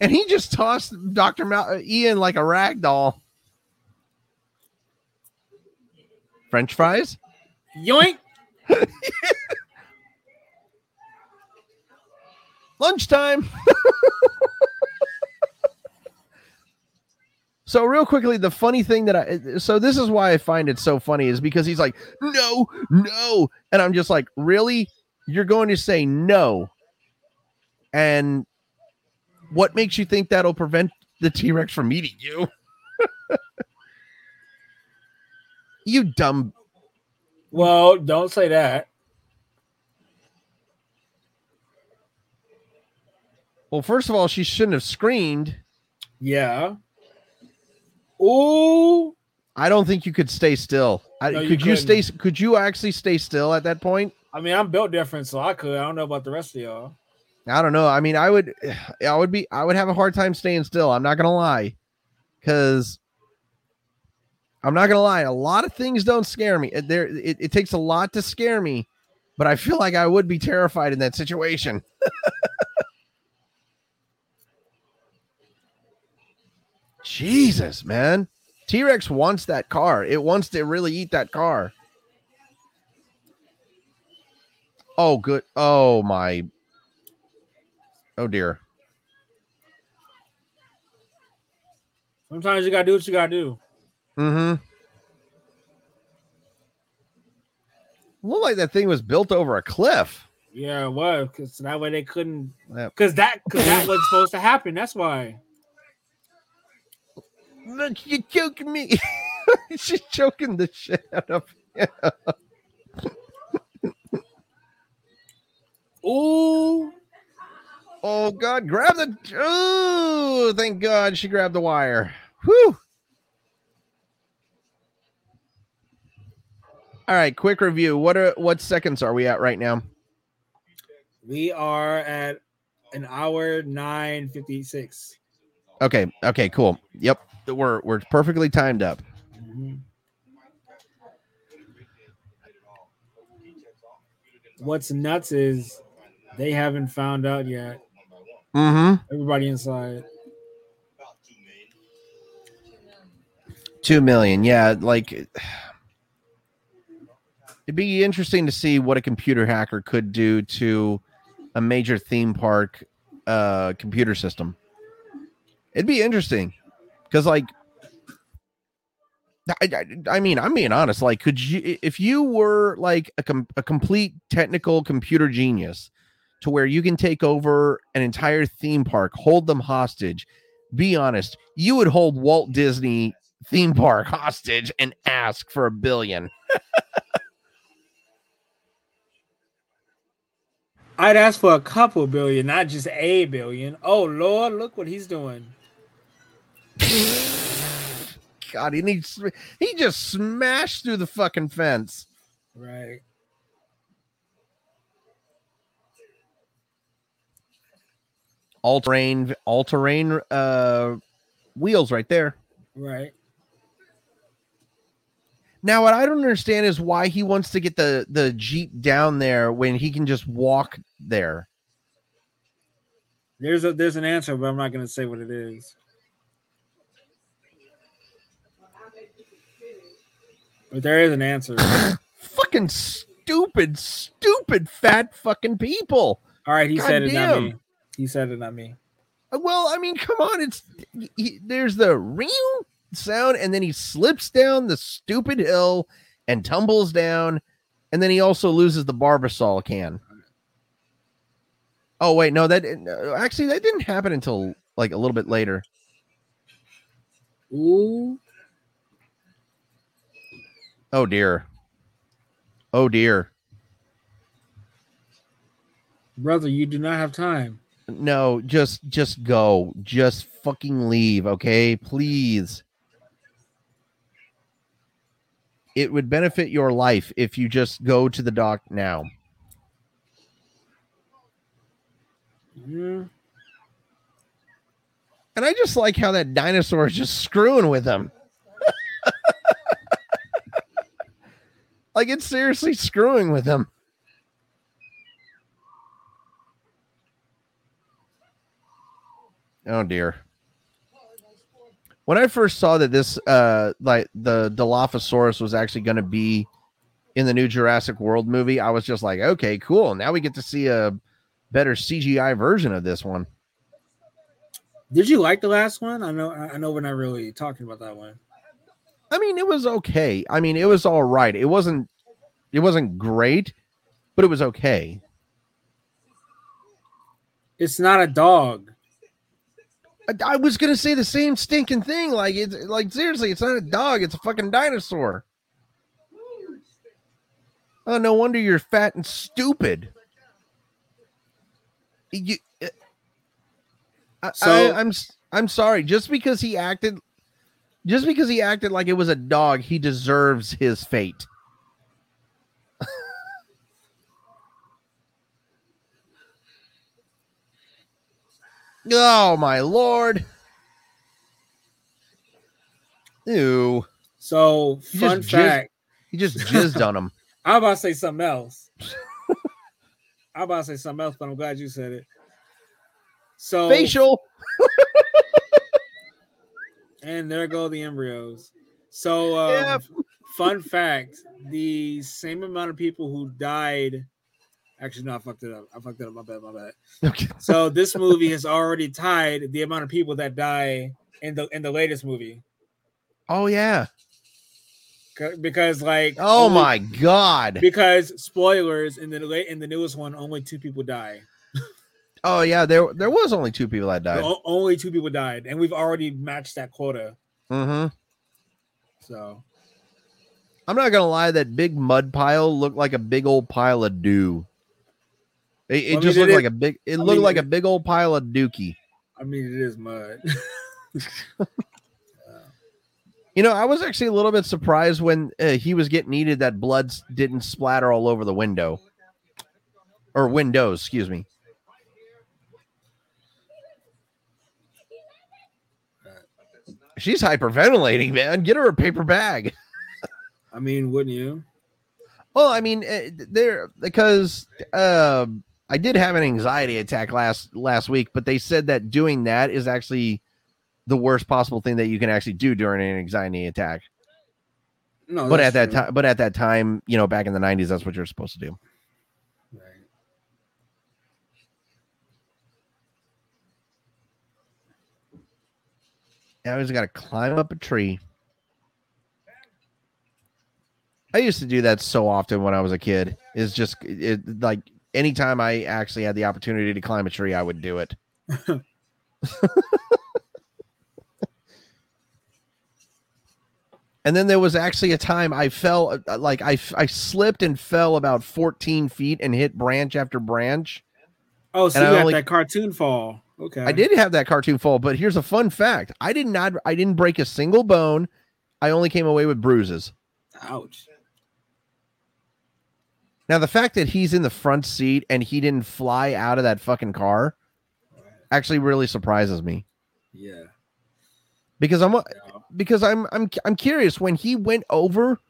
And he just tossed Doctor Mal- uh, Ian like a rag doll. French fries. Yoink. lunchtime. so real quickly, the funny thing that I so this is why I find it so funny is because he's like, no, no, and I'm just like, really? You're going to say no? And what makes you think that'll prevent the T Rex from eating you? you dumb. Well, don't say that. Well, first of all, she shouldn't have screamed. Yeah. Ooh. I don't think you could stay still. I, No, you could you, stay? couldn't. You actually stay still at that point? I mean, I'm built different, so I could. I don't know about the rest of y'all. I don't know. I mean, I would, I would be, I would have a hard time staying still. I'm not gonna lie, because I'm not gonna lie. A lot of things don't scare me. There, it, it takes a lot to scare me, but I feel like I would be terrified in that situation. Jesus, man. T Rex wants that car. It wants to really eat that car. Oh, good. Oh, my. Oh, dear. Sometimes you gotta do what you gotta do. Mm hmm. Looked like that thing was built over a cliff. Yeah, it was because that way they couldn't. Yep. Because that because that was supposed to happen. That's why. Look, you're choking me. She's choking the shit out of Ooh. Oh God, grab the Oh, thank God she grabbed the wire. Whew. All right, quick review. What are what seconds are we at right now? We are at an hour nine fifty six. Okay, okay, cool. Yep. We're we're perfectly timed up. What's nuts is they haven't found out yet. Mm-hmm. Everybody inside. Two million, yeah. Like it'd be interesting to see what a computer hacker could do to a major theme park uh computer system. It'd be interesting because, like, I, I, I mean, I'm being honest. Like, could you, if you were like a, com- a complete technical computer genius, to where you can take over an entire theme park, hold them hostage, be honest, you would hold Walt Disney theme park hostage and ask for a billion. I'd ask for a couple billion, not just a billion. Oh Lord, look what he's doing. God, he needs he just smashed through the fucking fence. Right. All terrain, all terrain uh wheels right there. Right. Now, what I don't understand is why he wants to get the the jeep down there when he can just walk there. There's a there's an answer, but I'm not gonna say what it is. There is an answer. Fucking stupid, stupid, fat fucking people. All right, he said it, not me. He said it, not me. Uh, Well, I mean, come on. It's he, there's the real sound, and then he slips down the stupid hill and tumbles down, and then he also loses the Barbasol can. Oh wait, no, that uh, actually that didn't happen until like a little bit later. Ooh. Oh dear. Oh dear. Brother, you do not have time. No, just just go. Just fucking leave, okay? Please. It would benefit your life if you just go to the dock now. Mm, And I just like how that dinosaur is just screwing with him. Like it's seriously screwing with him. Oh dear. When I first saw that this uh like the Dilophosaurus was actually going to be in the new Jurassic World movie, I was just like, okay, cool. Now we get to see a better CGI version of this one. Did you like the last one? I know I know we're not really talking about that one. I mean, it was okay. I mean, it was all right. It wasn't it wasn't great, but it was okay. It's not a dog. I, I was gonna say the same stinking thing. Like it's like seriously, it's not a dog. It's a fucking dinosaur. Oh, no wonder you're fat and stupid. You, uh, So- I, I'm I'm sorry. Just because he acted, just because he acted like it was a dog, he deserves his fate. oh my lord! Ew. So fun fact. He just jizzed on him. I'm about to say something else. I'm about to say something else, but I'm glad you said it. So Facial. and there go the embryos. So um, Yep. fun fact: the same amount of people who died. Actually, no, I fucked it up. I fucked it up. My bad. My bad. Okay. So this movie has already tied the amount of people that die in the in the latest movie. Oh yeah. Because like Oh only- my god. because spoilers in the late in the newest one only two people die. Oh yeah. There there was only two people that died. O- only two people died, and we've already matched that quota. Mm-hmm. So I'm not gonna lie. That big mud pile looked like a big old pile of dew. It, it I mean, just it looked is- like a big. It I looked mean, like a big old pile of dookie. I mean, it is mud. You know, I was actually a little bit surprised when uh, he was getting needed that blood didn't splatter all over the window or windows. Excuse me. She's hyperventilating, man. Get her a paper bag. I mean, wouldn't you? Well, I mean, uh, there because uh, I did have an anxiety attack last last week, but they said that doing that is actually the worst possible thing that you can actually do during an anxiety attack. No, but at that time, but at that time, you know, back in the '90s, that's what you're supposed to do. Now he's got to climb up a tree. I used to do that so often when I was a kid. Is just it, like anytime I actually had the opportunity to climb a tree, I would do it. and then there was actually a time I fell, like I, I slipped and fell about 14 feet and hit branch after branch. Oh, so and you I only, that cartoon fall. Okay. I did have that cartoon fall, but here's a fun fact: I did not, I didn't break a single bone. I only came away with bruises. Ouch. Now the fact that he's in the front seat and he didn't fly out of that fucking car actually really surprises me Yeah. because I'm yeah. because I'm I'm I'm curious when he went over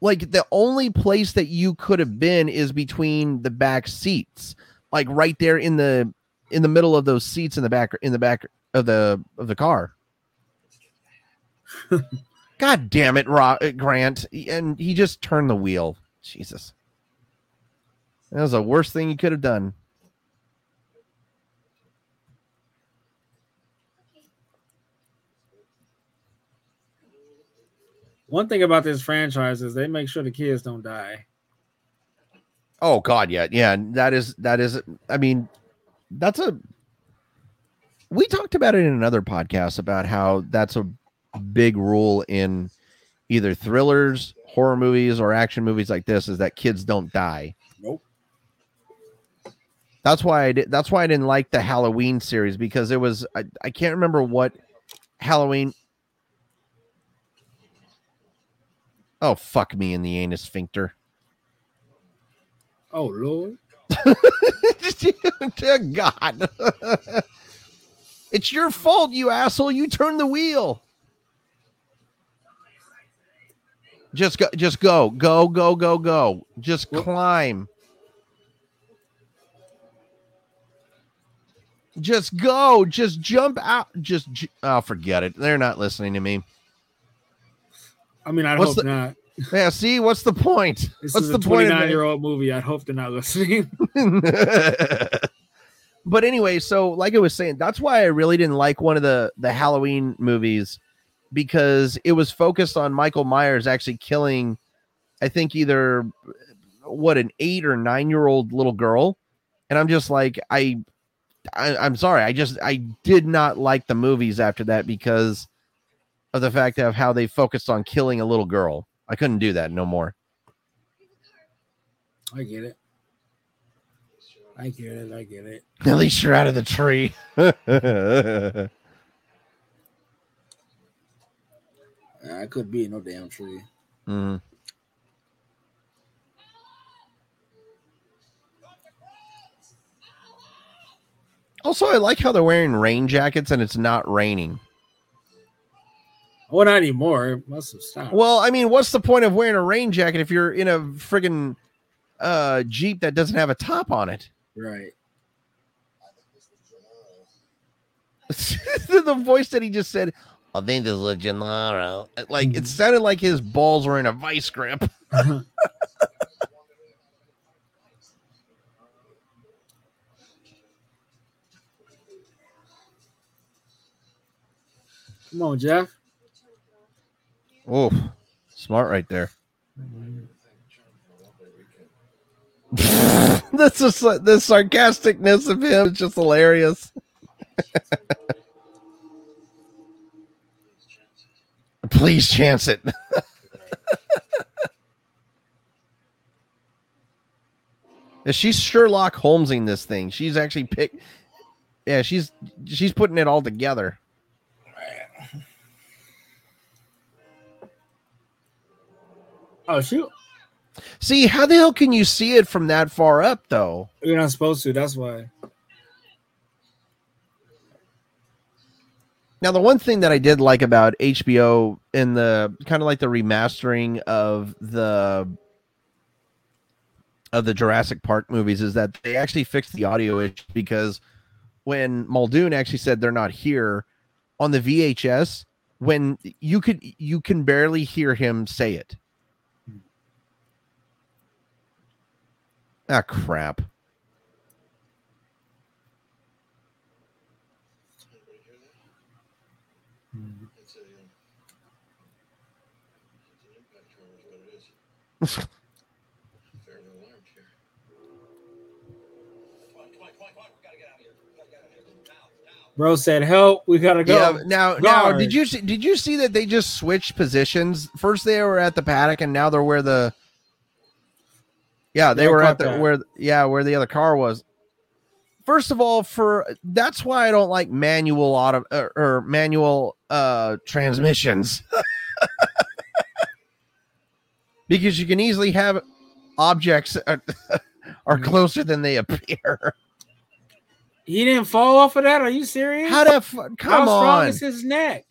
like the only place that you could have been is between the back seats like right there in the in the middle of those seats in the back in the back of the of the car god damn it Ro- uh, Grant and he just turned the wheel jesus that was the worst thing you could have done One thing about this franchise is they make sure the kids don't die. Oh God, yeah, yeah. That is that is. I mean, that's a. We talked about it in another podcast about how that's a big rule in either thrillers, horror movies, or action movies like this is that kids don't die. Nope. That's why I did. That's why I didn't like the Halloween series because it was. I, I can't remember what Halloween. Oh fuck me in the anus sphincter. Oh Lord. Dear God. it's your fault, you asshole. You turned the wheel. Just go, just go, go, go, go, go. Just climb. Just go. Just jump out. Just, j- oh, forget it. They're not listening to me. I mean, I What's hope the- not. Yeah, see, what's the point? This what's is the a point? of 29 it? year old movie. I'd hope they're not listening. but anyway, so like I was saying, that's why I really didn't like one of the the Halloween movies because it was focused on Michael Myers actually killing, I think either what an eight or nine year old little girl, and I'm just like I, I I'm sorry, I just I did not like the movies after that because of the fact of how they focused on killing a little girl. I couldn't do that no more. I get it. I get it. I get it. At least you're out of the tree. I could be in no damn tree. Mhm. Also, I like how they're wearing rain jackets and it's not raining. Well, not anymore. It must have stopped. Well, I mean, what's the point of wearing a rain jacket if you're in a friggin' uh, Jeep that doesn't have a top on it? right. the voice that he just said, I think this is Gennaro. Like, it sounded like his balls were in a vice grip. Come on, Jeff. Oh, smart right there. this is the sarcasticness of him is just hilarious. Please chance it. She's Sherlock Holmesing this thing. She's actually pick. Yeah, she's she's putting it all together. Oh shoot! See, how the hell can you see it from that far up, though? You're not supposed to. That's why. Now, the one thing that I did like about HBO in the kind of like the remastering of the of the Jurassic Park movies is that they actually fixed the audio issue because when Muldoon actually said they're not here on the VHS, when you could you can barely hear him say it. Ah, crap. Bro said, "Help! We gotta go." Yeah. Now, now, did you see, did you see that they just switched positions? First they were at the paddock, and now they're where the. Yeah, they were at the that. where yeah where the other car was. First of all, for that's why I don't like manual auto or, or manual uh transmissions. because you can easily have objects are, are closer than they appear. He didn't fall off of that. Are you serious? How the fu- How come strong on? is his neck?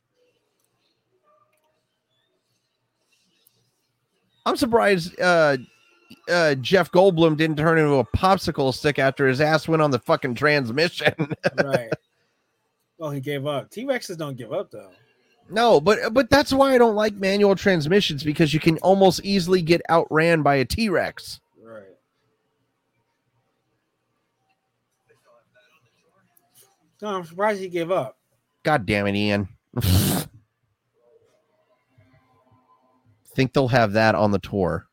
I'm surprised uh uh Jeff Goldblum didn't turn into a popsicle stick after his ass went on the fucking transmission. Right. well, he gave up. T Rexes don't give up though. no, but but that's why I don't like manual transmissions because you can almost easily get outran by a T-Rex. Right. No, I'm surprised he gave up. God damn it, Ian. Think they'll have that on the tour.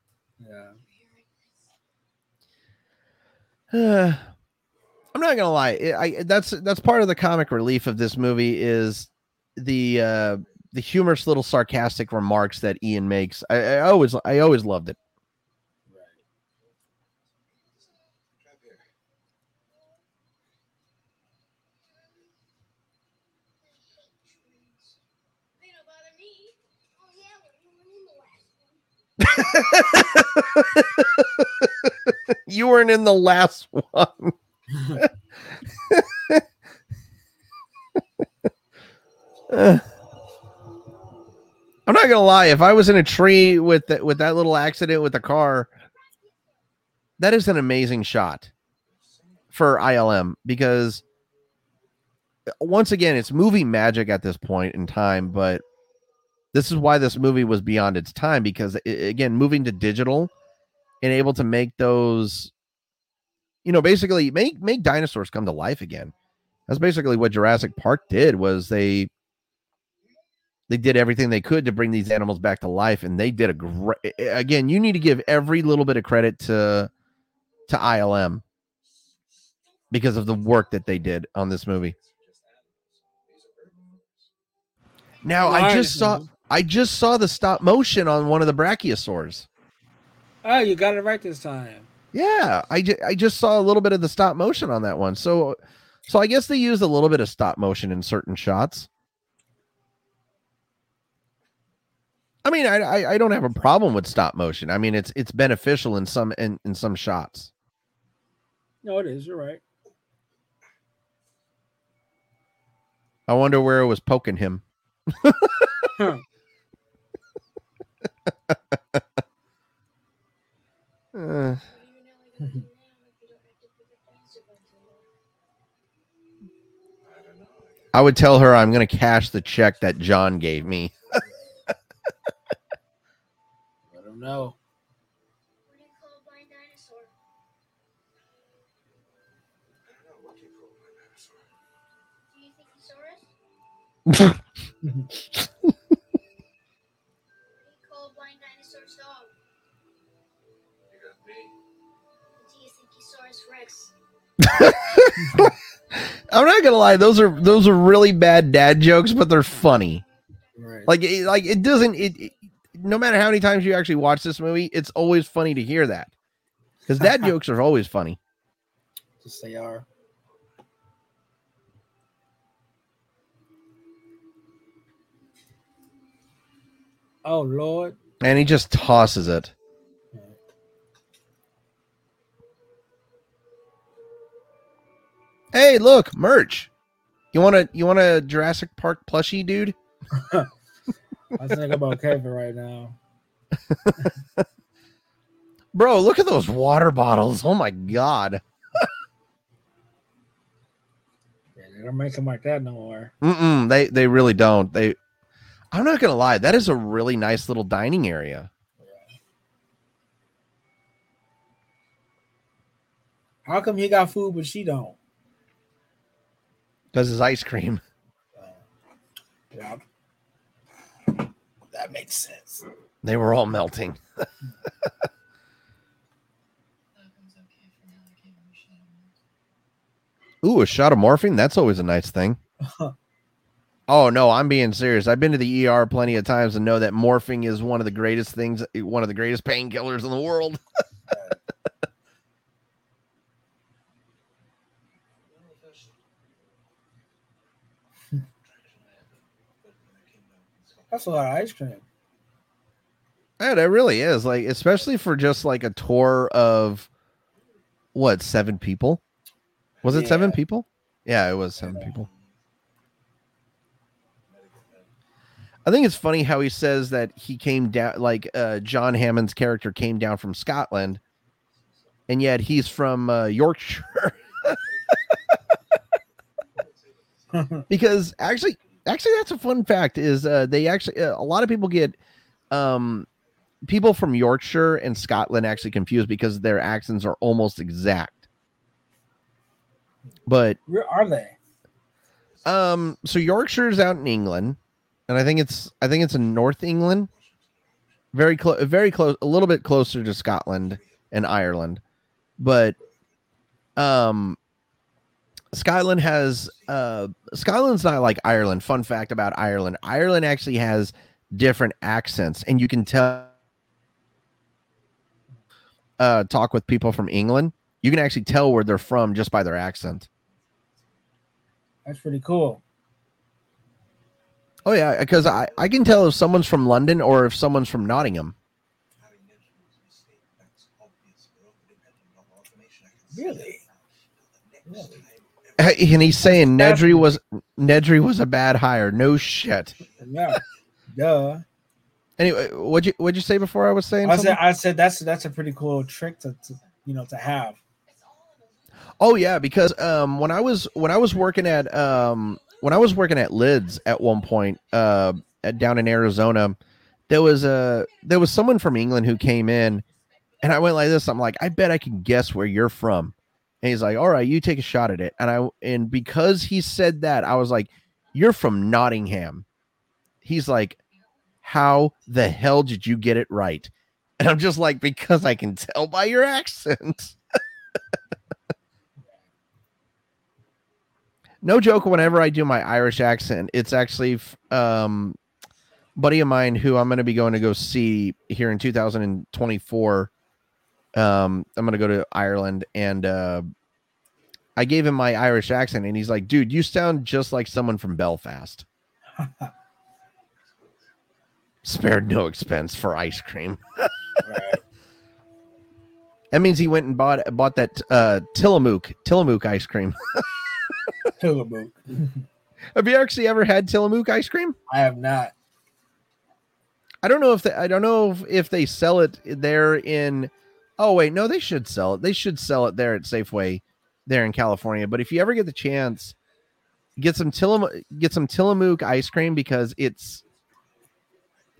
I'm not gonna lie. I, I that's that's part of the comic relief of this movie is the uh the humorous little sarcastic remarks that Ian makes. I, I always I always loved it. Drive here. They don't bother me. Oh yeah, well, you the weren't in the last one. I'm not gonna lie. If I was in a tree with that with that little accident with the car, that is an amazing shot for ILM because once again, it's movie magic at this point in time. But this is why this movie was beyond its time because i- again, moving to digital and able to make those, you know, basically make make dinosaurs come to life again. That's basically what Jurassic Park did. Was they they did everything they could to bring these animals back to life, and they did a great. Again, you need to give every little bit of credit to to ILM because of the work that they did on this movie. Now I just saw I just saw the stop motion on one of the brachiosaurs. Oh, you got it right this time. Yeah, I, ju- I just saw a little bit of the stop motion on that one. So so I guess they used a little bit of stop motion in certain shots. I mean, I, I I don't have a problem with stop motion. I mean, it's it's beneficial in some in, in some shots. No, it is. You're right. I wonder where it was poking him. Huh. Uh, I would tell her I'm going to cash the check that John gave me. Let him know. Do you call a blind dinosaur? I don't know. I'm not gonna lie; those are those are really bad dad jokes, but they're funny. Right. Like, it, like it doesn't. It, it- no matter how many times you actually watch this movie, it's always funny to hear that because dad jokes are always funny. Just they are. Oh Lord. And he just tosses it. Hey, look, merch. You want to you want a Jurassic Park plushie, dude? I think about Kevin right now. Bro, look at those water bottles. Oh my god. Yeah, they don't make them like that no more. Mm-mm, they they really don't. They I'm not gonna lie, that is a really nice little dining area. How come he got food but she don't? Because it's ice cream. Yeah. That makes sense. They were all melting. Malcolm's okay for now. I gave him a shot of milk. Ooh, a shot of morphine. That's always a nice thing. Oh no, I'm being serious. I've been to the ER plenty of times and know that morphine is one of the greatest things, one of the greatest painkillers in the world. That's a lot of ice cream. Yeah, it really is. Like, especially for just like a tour of what seven people? Was it seven people? Yeah, it was seven people. I think it's funny how he says that he came down, like uh, John Hammond's character came down from Scotland, and yet he's from uh, Yorkshire. because actually, actually, that's a fun fact. Is uh, they actually uh, a lot of people get um, people from Yorkshire and Scotland actually confused because their accents are almost exact. But Where are they? um, so Yorkshire's out in England, and I think it's I think it's in North England, very close, very close, a little bit closer to Scotland and Ireland, but um, Scotland has uh, Scotland's not like Ireland. Fun fact about Ireland: Ireland actually has different accents, and you can tell. Uh, talk with people from England, you can actually tell where they're from just by their accent. That's pretty cool. Oh yeah, because I, I can tell if someone's from London or if someone's from Nottingham. Really? Really? And he's saying Nedry was Nedry was a bad hire. No shit. Yeah. Duh. Anyway, what'd you what'd you say before I was saying? I said? I said that's that's a pretty cool trick to, to you know to have. Oh yeah, because um when I was when I was working at um when I was working at Lids at one point uh at, down in Arizona, there was a there was someone from England who came in, and I went like this. I'm like, I bet I can guess where you're from. And he's like, All right, you take a shot at it. And I and because he said that, I was like, You're from Nottingham. He's like, How the hell did you get it right? And I'm just like, Because I can tell by your accent. no joke whenever i do my irish accent it's actually um buddy of mine who i'm going to be going to go see here in 2024 um i'm going to go to ireland and uh i gave him my irish accent and he's like dude you sound just like someone from belfast spared no expense for ice cream Right. that means he went and bought bought that uh tillamook tillamook ice cream Tillamook. have you actually ever had tillamook ice cream I have not. I don't know if they, I don't know if, if they sell it there in. Oh wait, no, they should sell it. They should sell it there at Safeway, there in California. But if you ever get the chance, get some Tillam get some Tillamook ice cream because it's.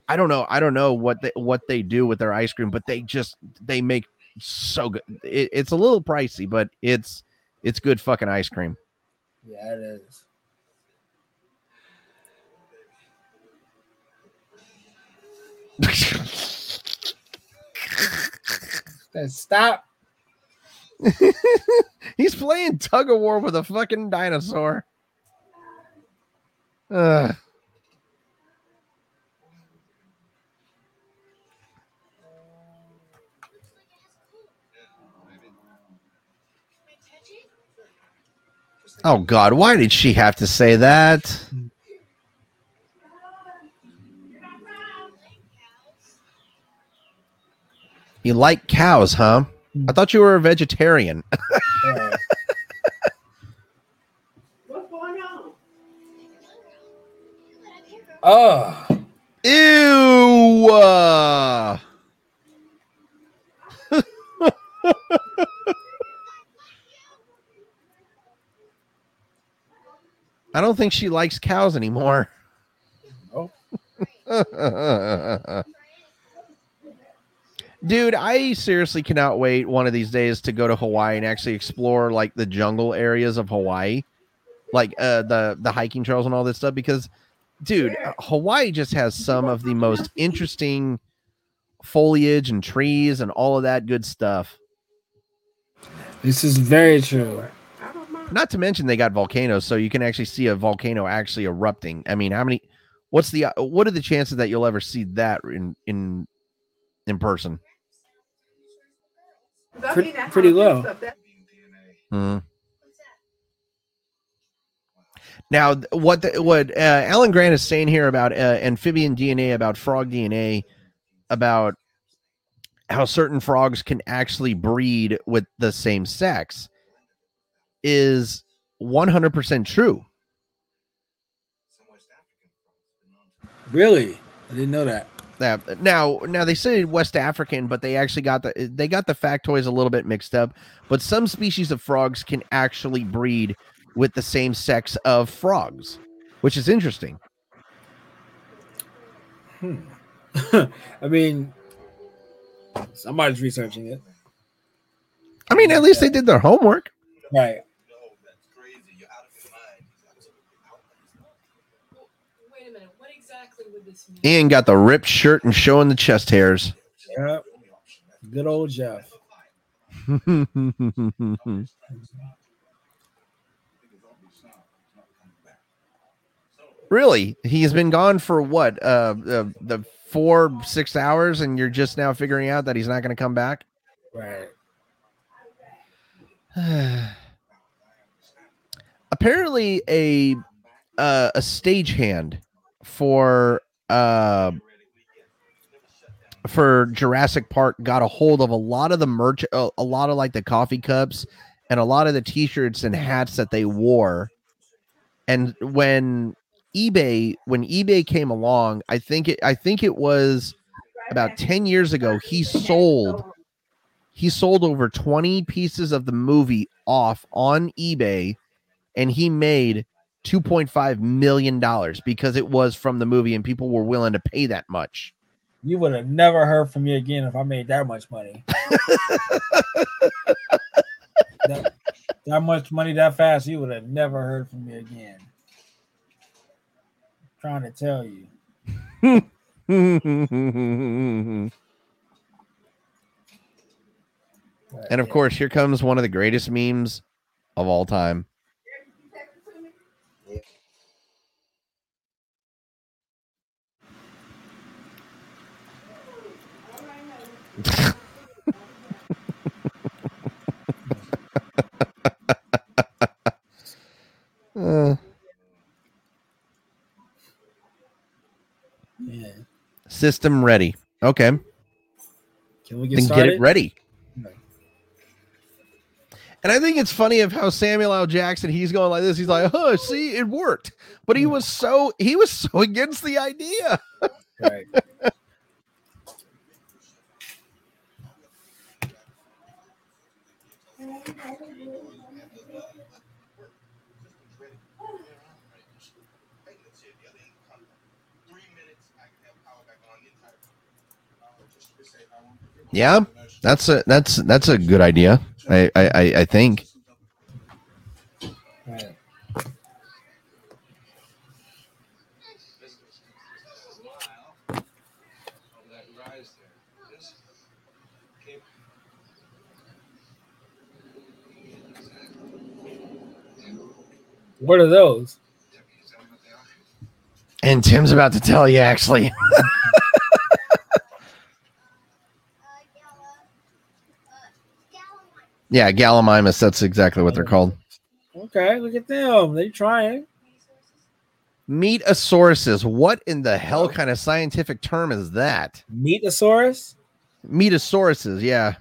I don't know. I don't know what they what they do with their ice cream, but they just they make so good. It, it's a little pricey, but it's it's good fucking ice cream. Yeah, it is. Stop. He's playing tug of war with a fucking dinosaur. Ugh. Oh God, why did she have to say that? You like cows, huh? I thought you were a vegetarian. Yeah. Oh, Ew. uh. I don't think she likes cows anymore. Nope. Dude, I seriously cannot wait one of these days to go to Hawaii and actually explore like the jungle areas of Hawaii, like uh, the the hiking trails and all this stuff. Because, dude, uh, Hawaii just has some of the most interesting foliage and trees and all of that good stuff. this is very true. Not to mention they got volcanoes, so you can actually see a volcano actually erupting. I mean, how many? What's the what are the chances that you'll ever see that in in in person? Pretty- pretty low. Hmm. Now, what the, what uh, Alan Grant is saying here about uh, amphibian DNA, about frog DNA, about how certain frogs can actually breed with the same sex, is one hundred percent true. Really? I didn't know that. That now, now they say West African, but they actually got the they got the factoids a little bit mixed up. But some species of frogs can actually breed with the same sex of frogs, which is interesting. Hmm. I mean, somebody's researching it. I mean, at least they did their homework. Right. Wait a minute. What exactly would this mean? Ian got the ripped shirt and showing the chest hairs. Yep. Good old Jeff. really? He's been gone for what? Uh, uh the four six hours, and you're just now figuring out that he's not going to come back. Right. Apparently, a uh, a stagehand for uh for Jurassic Park got a hold of a lot of the merch, a, a lot of like the coffee cups and a lot of the t-shirts and hats that they wore. And when eBay, when eBay came along, I think it, I think it was about 10 years ago, he sold, he sold over 20 pieces of the movie off on eBay and he made 2.5 million dollars because it was from the movie and people were willing to pay that much. You would have never heard from me again if I made that much money. that, that much money that fast, you would have never heard from me again. trying to tell you. and of course, here comes one of the greatest memes of all time. Uh, Yeah. system ready. Okay. Can we get then started? get it ready. And I think it's funny of how Samuel L. Jackson he's going like this. He's like, "Oh, see, it worked," but he was so he was so against the idea. Right. Yeah, that's a that's that's a good idea. I I I, think. What are those? And Tim's about to tell you actually. Yeah, Gallimimus. That's exactly what they're called. Okay, look at them. They're trying. Meatosauruses. What in the hell kind of scientific term is that? Meatosaurus? Meatosauruses. Yeah.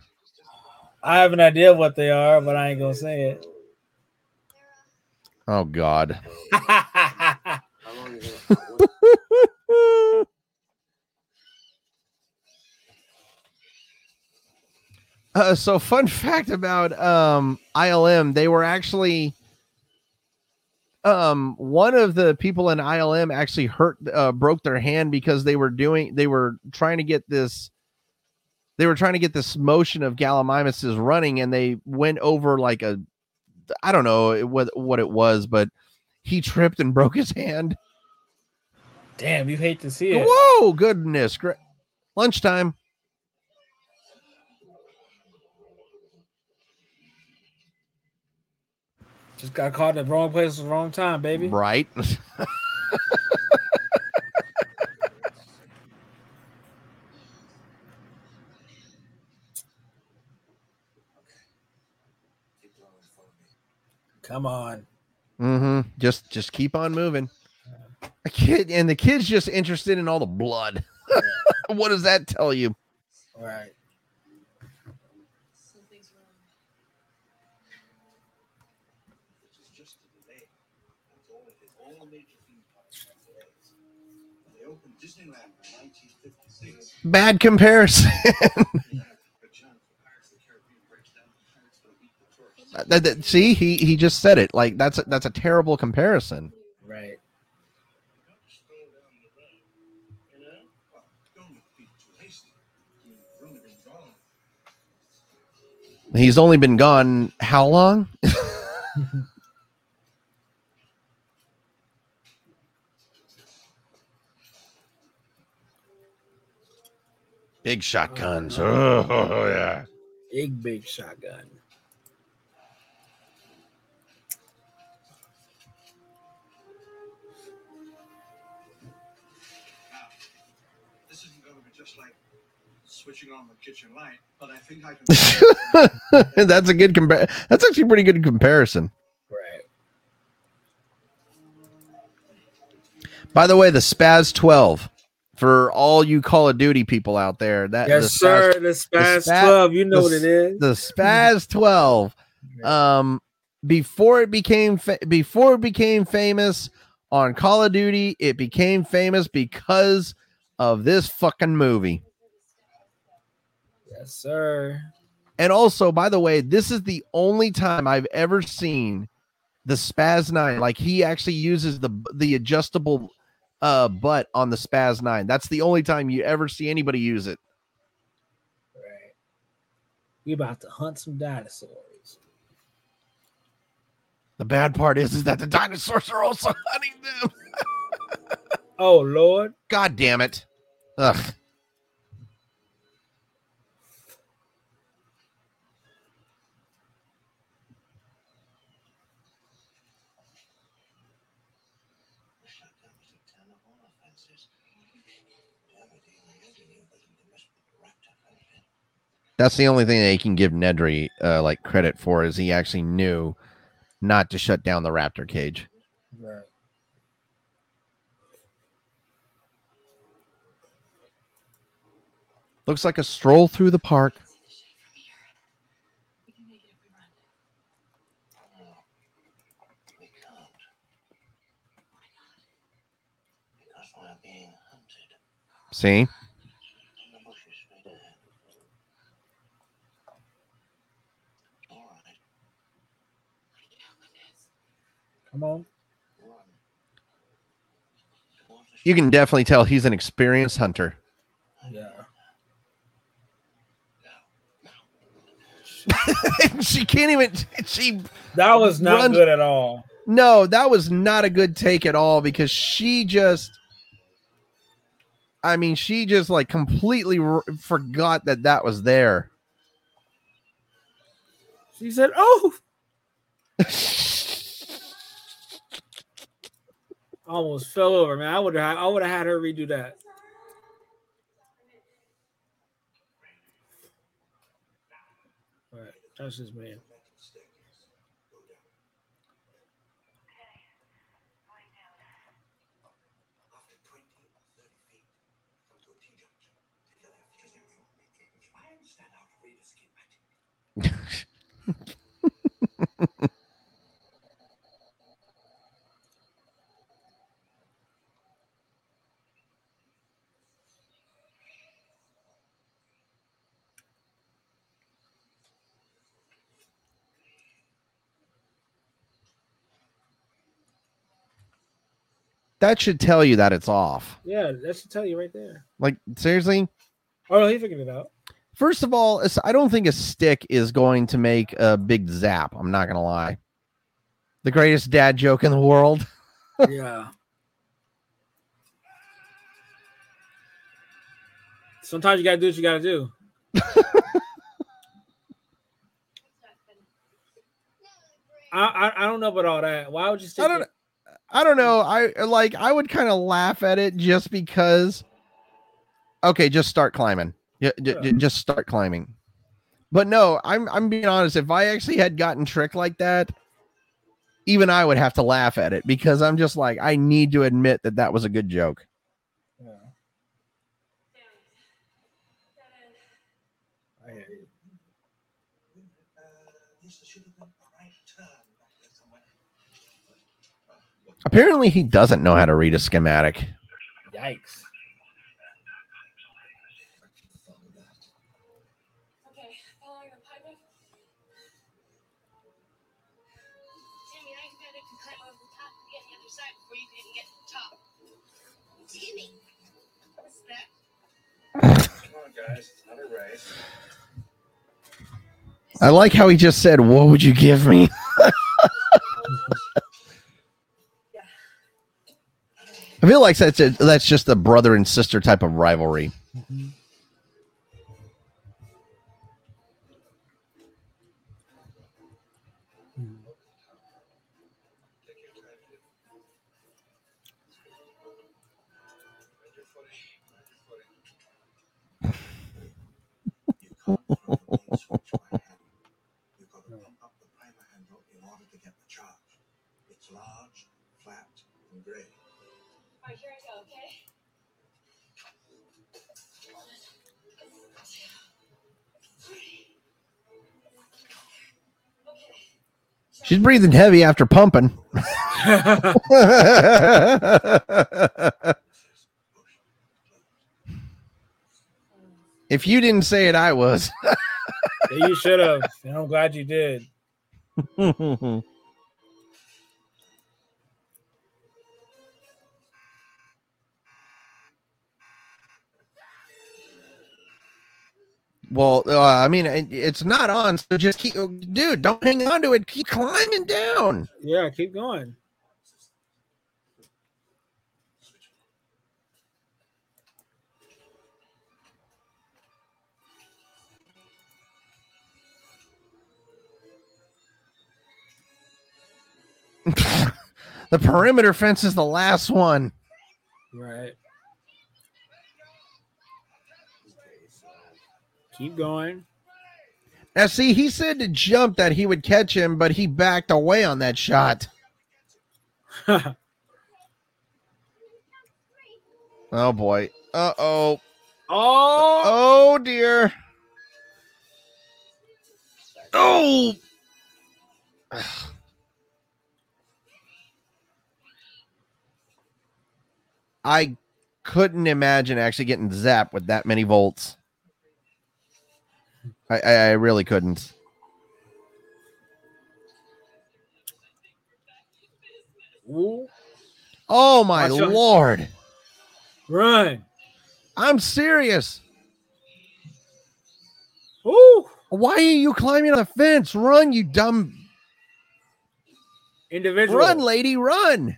I have an idea what they are, but I ain't gonna say it. Oh God. Uh, so fun fact about um ILM, they were actually um one of the people in ILM actually hurt uh broke their hand because they were doing they were trying to get this they were trying to get this motion of Gallimimus running and they went over like a I don't know what what it was, but he tripped and broke his hand. Damn, you hate to see it. Whoa, goodness. Great. Lunchtime. Just got caught in the wrong place at the wrong time, baby. Right? Keep blowing for me. Come on. mm-hmm. Just just keep on moving. A kid and the kid's just interested in all the blood. what does that tell you? All right. Something's wrong. That- that- see, he he just said it. Like that's a, that's a terrible comparison. Right. Slow down the ride, you know? Well, don't be too hasty. You've only been gone. He's only been gone how long? Big shotguns. Oh, yeah. Big, big shotgun. Switching on the kitchen light, but I think I can. that's a good compare. That's actually a pretty good comparison. Right. By the way, the SPAS 12 for all you Call of Duty people out there. That the Yes, SPAS- sir. The SPAS Spa- 12. You know the what it is. the SPAS 12 um before it became fa- before it became famous on Call of Duty, it became famous because of this fucking movie. Yes, sir. And also, by the way, this is the only time I've ever seen the SPAS 9 like he actually uses the the adjustable uh butt on the SPAS 9. That's the only time you ever see anybody use it. Right. We about to hunt some dinosaurs. The bad part is is that the dinosaurs are also hunting them. Oh Lord. God damn it. Ugh. The shotgun was a ton of all offenses. Everything and everything but the mess with the raptor country. That's the only thing they can give Nedry uh, like credit for is he actually knew not to shut down the raptor cage. Right. Looks like a stroll through the park. We can make it if we run. We can't. Because we're being hunted. See? In the bushes straight ahead. All right, Come on. run. Towards the You can definitely tell he's an experienced hunter. Yeah. she can't even she That was not Run- good at all. no, that was not a good take at all because she just I mean, she just like completely r- forgot that that was there. She said, "Oh." Almost fell over, man. I would have I would have had her redo that. All right, that's just man. After 20 or 30 feet, come to a T-junction. To the left, just try and stand out of Raider schematic. That should tell you that it's off. Yeah, that should tell you right there. Like seriously? Oh, no, he figured it out. First of all, I don't think a stick is going to make a big zap. I'm not going to lie. The greatest dad joke in the world. yeah. Sometimes you gotta do what you gotta do. I, I I don't know about all that. Why would you stick I don't it- I don't know. I like I would kind of laugh at it just because okay, just start climbing. Yeah, j- j- just start climbing. But no, I'm I'm being honest. If I actually had gotten tricked like that, even I would have to laugh at it because I'm just like I need to admit that that was a good joke. Yeah, I hear you. Uh, this should have been a right turn back there somewhere. Uh, what Apparently, he doesn't know how to read a schematic. Yikes. thought of that? Okay, following. Timmy, I bet it can climb over the top and get the other side before you can get top. Timmy. Come on, guys. It's not a race. I like how he just said, "What would you give me?" I feel like that's a, that's just a brother and sister type of rivalry. Take She's breathing heavy after pumping. if you didn't say it, I was. Yeah, you should have. I'm glad you did. well, uh, I mean, it- it's not on, so just keep, dude. Don't hang on to it. Keep climbing down. Yeah, keep going. the perimeter fence is the last one. Right. Keep going. Now, see, he said to jump that he would catch him, but he backed away on that shot. Oh boy. Uh oh. oh, Oh dear. Oh. I couldn't imagine actually getting zapped with that many volts. I, I, I really couldn't. Ooh, Oh my Watch lord. run. I'm serious. Ooh, Why are you climbing on the fence? Run, you dumb. individual. Run, lady, run.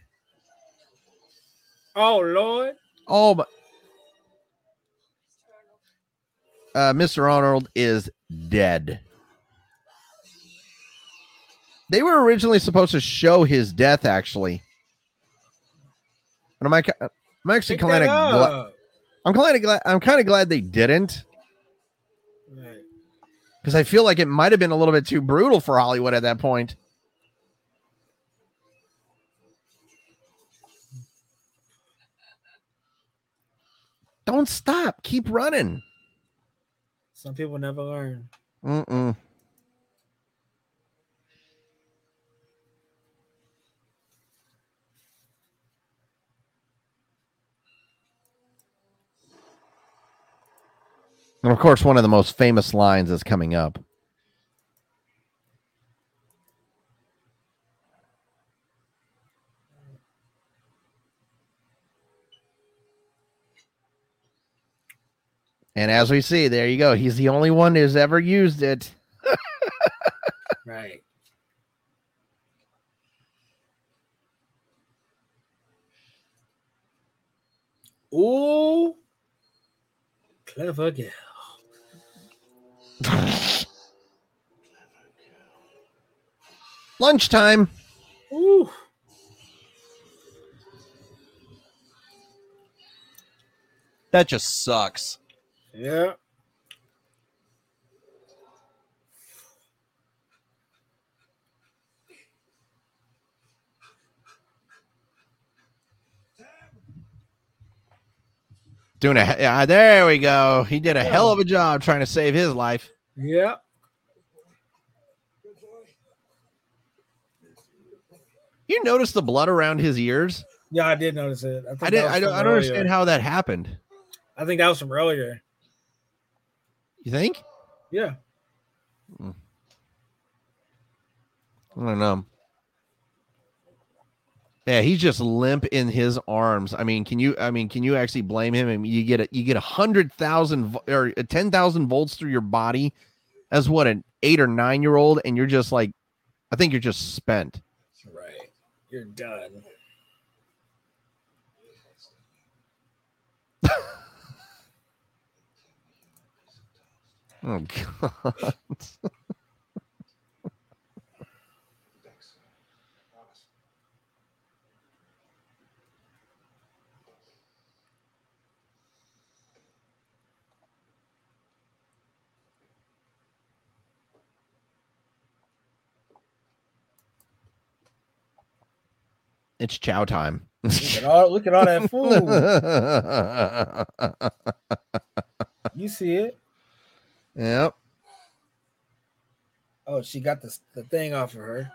Oh Lord. Oh, my. Uh, Mr. Arnold is dead. They were originally supposed to show his death, actually. And I'm, like- I'm actually kind of. I'm kind of glad. I'm kind of glad they didn't, Right. because I feel like it might have been a little bit too brutal for Hollywood at that point. Don't stop. Keep running. Some people never learn. Mm-mm. And of course, one of the most famous lines is coming up. And as we see, there you go. He's the only one who's ever used it. Right. Ooh, clever girl. Lunchtime. Ooh. That just sucks. Yeah. Doing a yeah, there we go. He did a hell of a job trying to save his life. Yeah. You notice the blood around his ears? Yeah, I did notice it. think I did. I don't, I don't understand how that happened. I think that was from earlier. You think? Yeah. Hmm. I don't know. Yeah, he's just limp in his arms. I mean, can you? I mean, can you actually blame him? I mean, you get a you get a hundred thousand or ten thousand volts through your body as what an eight or nine year old, and you're just like, I think you're just spent. Right. You're done. Oh god. It's chow time. Look at all look at all that food. you see it? Yep. Oh, she got the the thing off of her.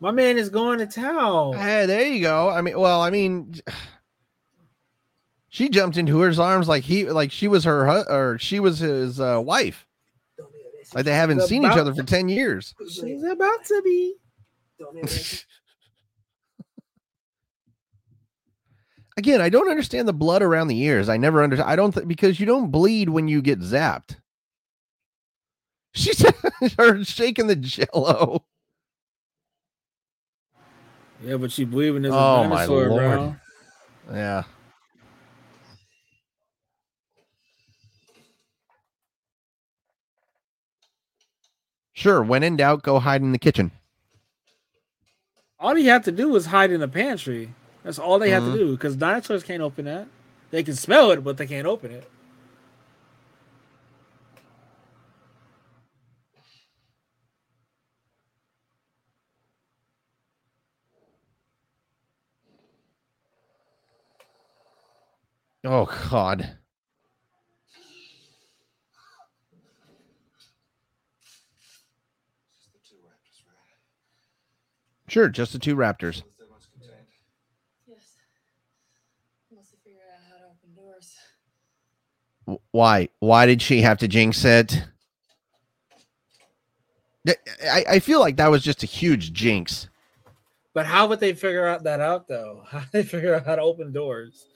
My man is going to town. Hey, there you go. I mean, well, I mean, she jumped into his arms like he, like she was her, or she was his uh, wife. Like they haven't seen each other for ten years. She's about to be. Again, I don't understand the blood around the ears. I never understand. I don't th- because you don't bleed when you get zapped. She's shaking the jello. Yeah, but she believing there's a Oh, my Lord. bro. Yeah. Sure. When in doubt, go hide in the kitchen. All you have to do is hide in the pantry. That's all they have Mhm. to do because dinosaurs can't open that. They can smell it, but they can't open it. Oh God. Just the two raptors, right? Sure, just the two raptors. Both their ones contained. Yes. Must have figured out how to open doors. W- Why? Why did she have to jinx it? I, I feel like that was just a huge jinx. But how would they figure out that out though? How they figure out how to open doors?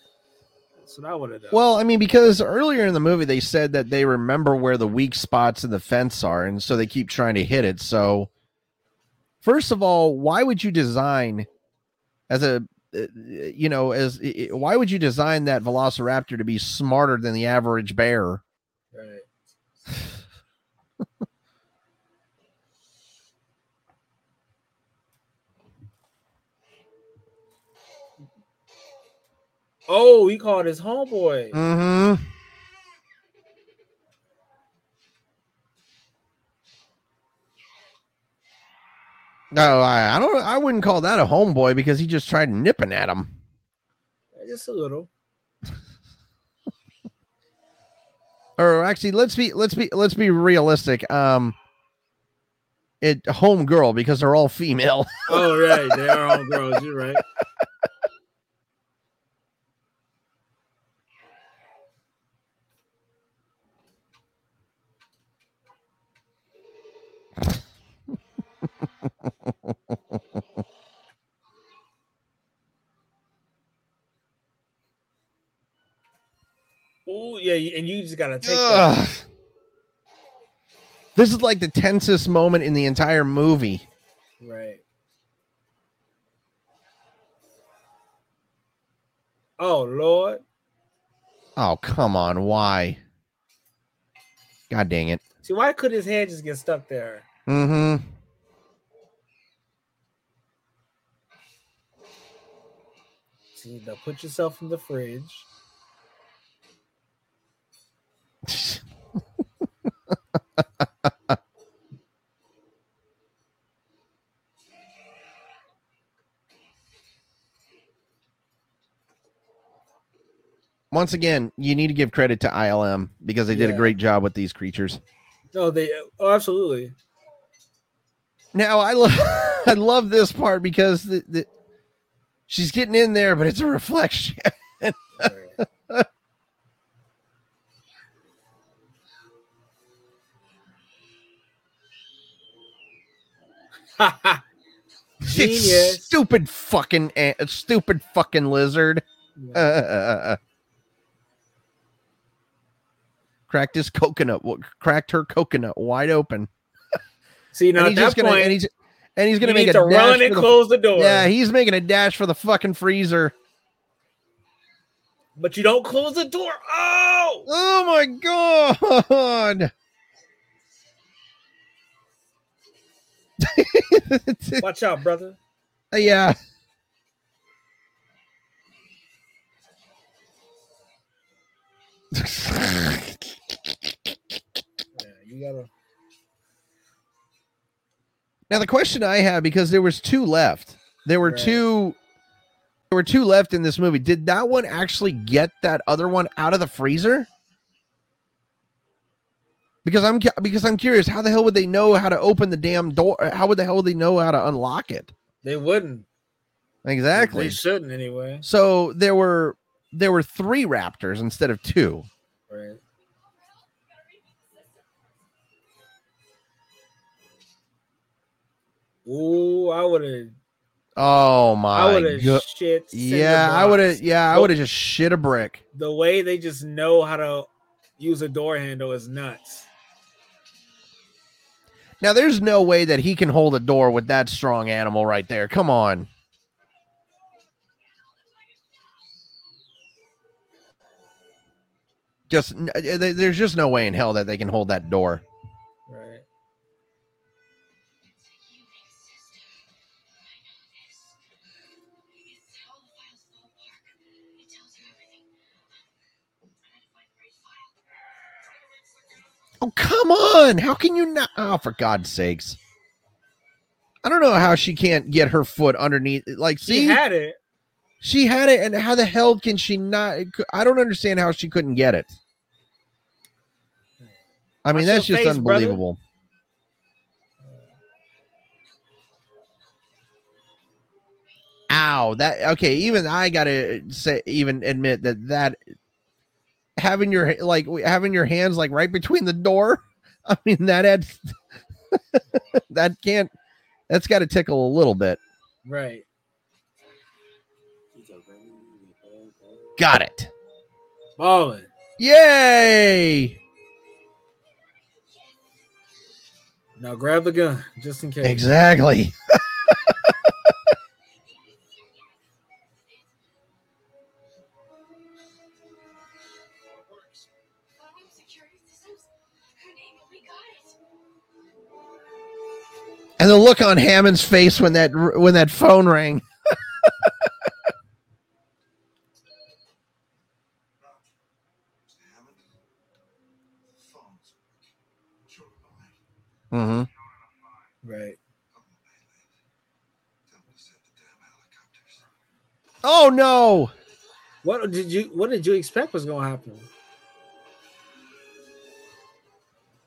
That's what I would have done. Well, I mean, because earlier in the movie they said that they remember where the weak spots in the fence are, and so they keep trying to hit it. So, first of all, why would you design as a you know as i- i- why would you design that velociraptor to be smarter than the average bear? right. Oh, he called his homeboy. Mm-hmm. No, I, I don't. I wouldn't call that a homeboy because he just tried nipping at him. Just a little. Or actually, let's be let's be let's be realistic. Um, it home girl because they're all female. Oh, right. They are all girls. You're right. Oh yeah, and you just gotta take that. This is like the tensest moment in the entire movie. Right. Oh Lord. Oh come on, why? God dang it! See, why could his hand just get stuck there? Mm-hmm. See, now put yourself in the fridge. Once again, you need to give credit to ILM because they did a great job with these creatures. No, they. Oh, absolutely. Now I love I love this part because the, the she's getting in there, but it's a reflection. Genius. stupid fucking ant, stupid fucking lizard. Uh, cracked his coconut. Cracked her coconut wide open. See, now at that just gonna point, and he's and he's gonna you make a run and the- close the door. Yeah, he's making a dash for the fucking freezer. but you don't close the door. Oh, Oh my god! watch out, brother. yeah. Yeah, you gotta. Now the question I have because there was two left. There were Right. two there were two left in this movie. Did that one actually get that other one out of the freezer? Because I'm because I'm curious how the hell would they know how to open the damn door? How would the hell would they know how to unlock it? They wouldn't. Exactly. They shouldn't anyway. So there were there were three raptors instead of two. Right. Ooh, I would have. Oh my! I would have shit. Yeah, I would have yeah, I would have just shit a brick. The way they just know how to use a door handle is nuts. Now there's no way that he can hold a door with that strong animal right there. Come on. Just eh, there- there's just no way in hell that they can hold that door. Oh come on! How can you not? Oh, for God's sakes! I don't know how she can't get her foot underneath. Like, see, She had it. She had it, and how the hell can she not? I don't understand how she couldn't get it. I mean, Watch that's just face, brother. unbelievable. Ow! That okay? Even I gotta say, even admit that that having your like having your hands like right between the door. I mean, that adds that can't. That's got to tickle a little bit. Right. Got it. Ballin. Yay! Now grab the gun just in case. Exactly. And the look on Hammond's face when that when that phone rang. Mr. Hammond, the phone's working. Sure, all right. Mm-hmm. Right. Come on, Bayland. Tell them to send the damn helicopters. Oh no! What did you what did you expect was gonna happen?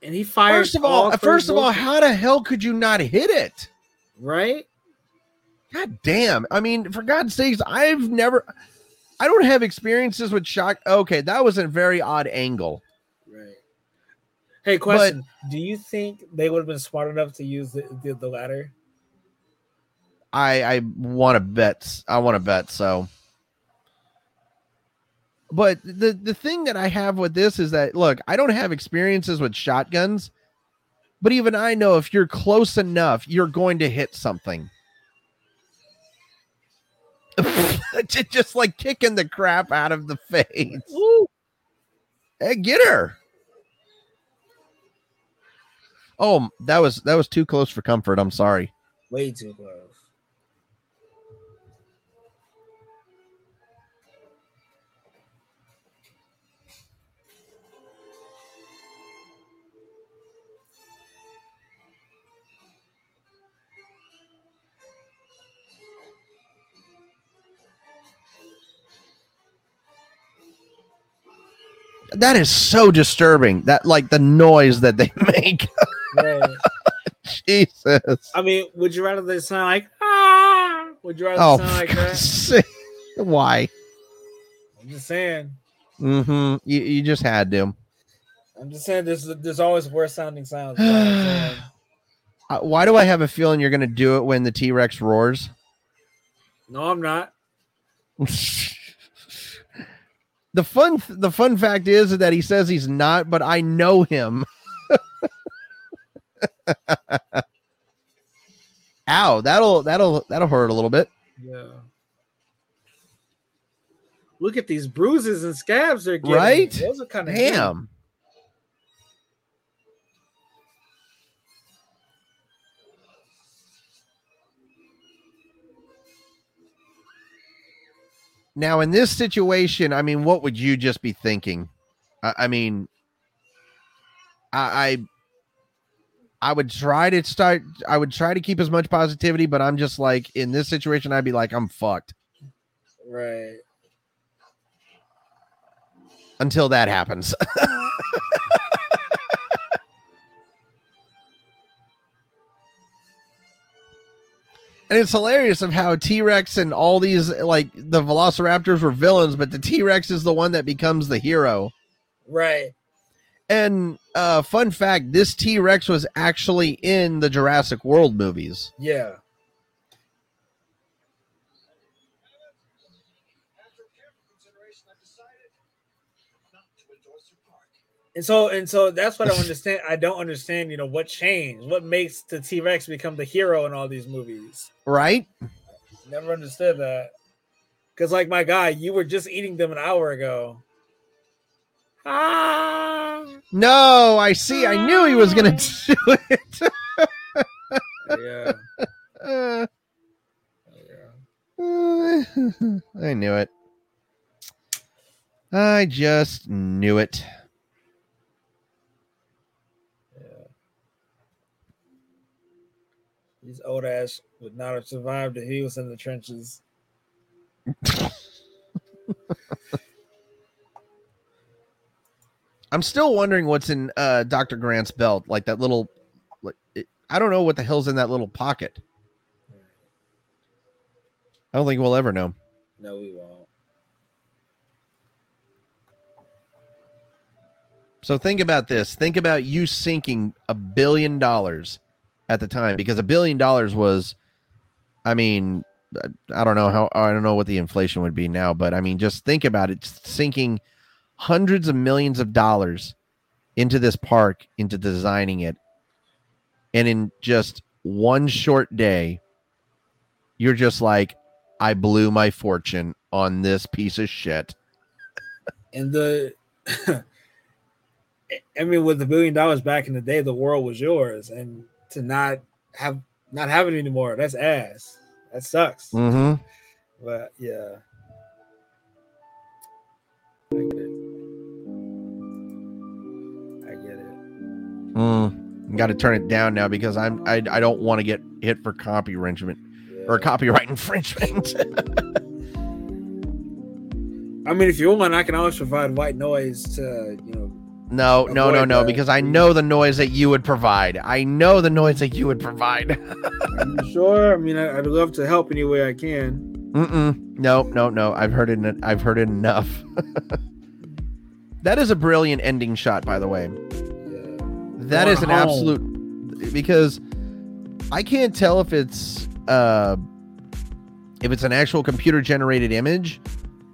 And he fired First of all, first of all, how the hell could you not hit it? right? God damn! I mean, for God's sakes, I've never. I don't have experiences with shock. Okay, that was a very odd angle. Right. Hey, question: Do you think they would have been smart enough to use the, the, the ladder? I I want to bet. I want to bet so. But the the thing that I have with this is that look, I don't have experiences with shotguns, but even I know if you're close enough, you're going to hit something. Just like kicking the crap out of the face. Woo! Hey, get her. Oh, that was that was too close for comfort. I'm sorry. Way too close. That is so disturbing. That like the noise that they make. Right. Jesus. I mean, would you rather they sound like ah? Would you rather Oh, sound like that? Sake. why? I'm just saying. Mm-hmm. You, you just had to. I'm just saying. There's there's always worse sounding sounds. That's all I'm saying. Uh, why do I have a feeling you're to do it when the T Rex roars? No, I'm not. the fun the fun fact is that he says he's not, but I know him. Ow, that'll that'll that'll hurt a little bit. Yeah. Look at these bruises and scabs they're getting. Right? Those are kind of Damn. Now, in this situation, I mean, what would you just be thinking? I, I mean, I, I, I would try to start. I would try to keep as much positivity, but I'm just like in this situation, I'd be like, I'm fucked Right. until that happens. And it's hilarious of how T Rex and all these like the Velociraptors were villains, but the T Rex is the one that becomes the hero. Right. And uh fun fact, this T Rex was actually in the Jurassic World movies. Yeah. After careful consideration, I've decided not to endorse your park. And so and so that's what I understand. I don't understand, you know, what changed, what makes the T Rex become the hero in all these movies. Right? Never understood that. Cause like my guy, you were just eating them an hour ago. Ah. No, I see. I knew he was gonna do it. Yeah. Uh, yeah. uh, I knew it. I just knew it. These old ass would not have survived if he was in the trenches. I'm still wondering what's in uh Dr. Grant's belt, like that little like it, I don't know what the hell's in that little pocket. I don't think we'll ever know. No, we won't. So think about this. Think about you sinking a billion dollars at the time because a billion dollars was I mean, I don't know how I don't know what the inflation would be now, but I mean just think about it sinking hundreds of millions of dollars into this park, into designing it. And in just one short day, you're just like I blew my fortune on this piece of shit. And the I mean, with a billion dollars back in the day, the world was yours, and to not have not have it anymore, that's ass. That sucks. Mm-hmm. But yeah, I get it. I get it. Mm, got to turn it down now because I'm I, I don't want to get hit for copyright Yeah. or copyright infringement. I mean, if you want, I can always provide white noise to you know. No, no, no, no, that. because I know the noise that you would provide. I know the noise that you would provide. Are you sure? I mean, I, I'd love to help any way I can. Mm-mm. No, no, no. I've heard it. I've heard it enough. that is a brilliant ending shot, by the way. Yeah. That is an home. absolute because I can't tell if it's uh if it's an actual computer generated image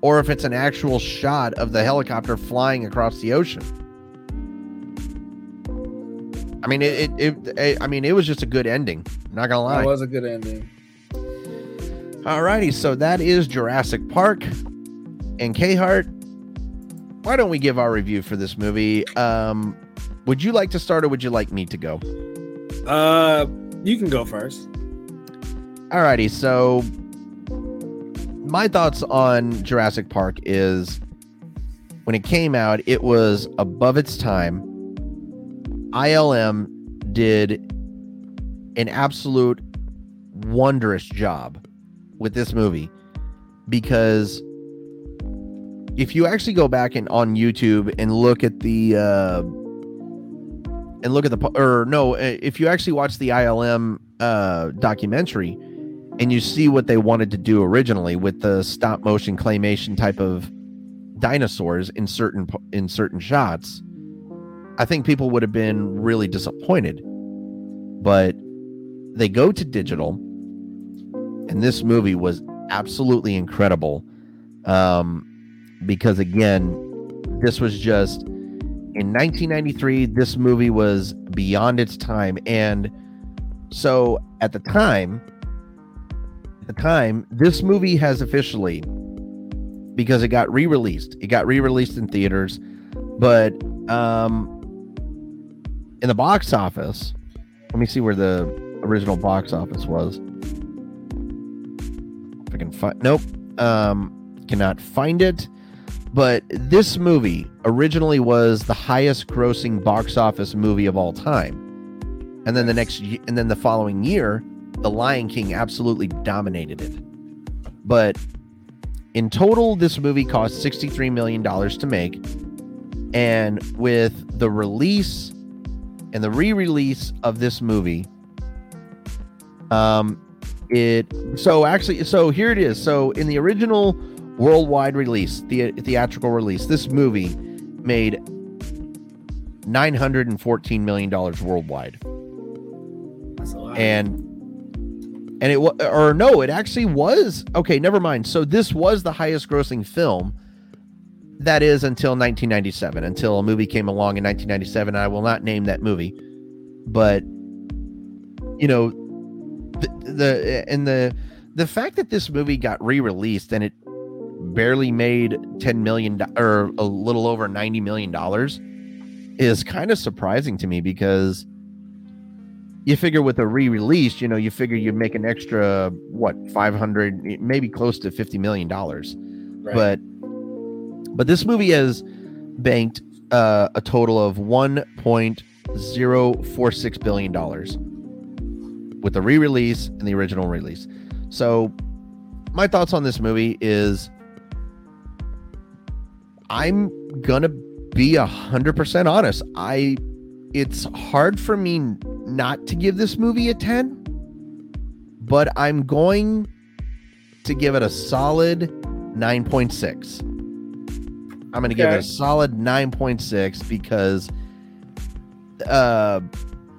or if it's an actual shot of the helicopter flying across the ocean. I mean it it, it, I mean it was just a good ending. Not gonna lie. it was a good ending. Alrighty, so that is Jurassic Park and K Hart. Why don't we give our review for this movie? Um, would you like to start or would you like me to go? Uh, you can go first. Alrighty, so my thoughts on Jurassic Park is when it came out, it was above its time. ILM did an absolute wondrous job with this movie because if you actually go back and on YouTube and look at the uh and look at the or no, uh, if you actually watch the ILM uh documentary and you see what they wanted to do originally with the stop motion claymation type of dinosaurs in certain in certain shots, I think people would have been really disappointed. But they go to digital and this movie was absolutely incredible. Um because again, this was just in 1993 this movie was beyond its time and so at the time at the time this movie has officially because it got re-released it got re-released in theaters but um in the box office. Let me see where the original box office was. If i can find nope um cannot find it. But this movie originally was the highest grossing box office movie of all time. And then the next and then the following year the lion king absolutely dominated it. But in total this movie cost 63 million dollars to make. And with the release and the re-release of this movie um it so actually so here it is so in the original worldwide release, the theatrical release, this movie made nine hundred and fourteen million dollars worldwide, That's a lot. and and it was or no, it actually was okay. Never mind. So this was the highest grossing film. That is until 1997, until a movie came along in 1997. I will not name that movie, but you know, the, the and the the fact that this movie got re-released and it barely made 10 million or a little over 90 million dollars is kind of surprising to me because you figure with a re-release you know you figure you make an extra what 500 maybe close to 50 million dollars Right. but but this movie has banked uh, a total of 1.046 billion dollars with the re-release and the original release. So my thoughts on this movie is i'm gonna be a hundred percent honest. I it's hard for me not to give this movie a 10 but i'm going to give it a solid 9.6 i'm going to give it a solid 9.6 because uh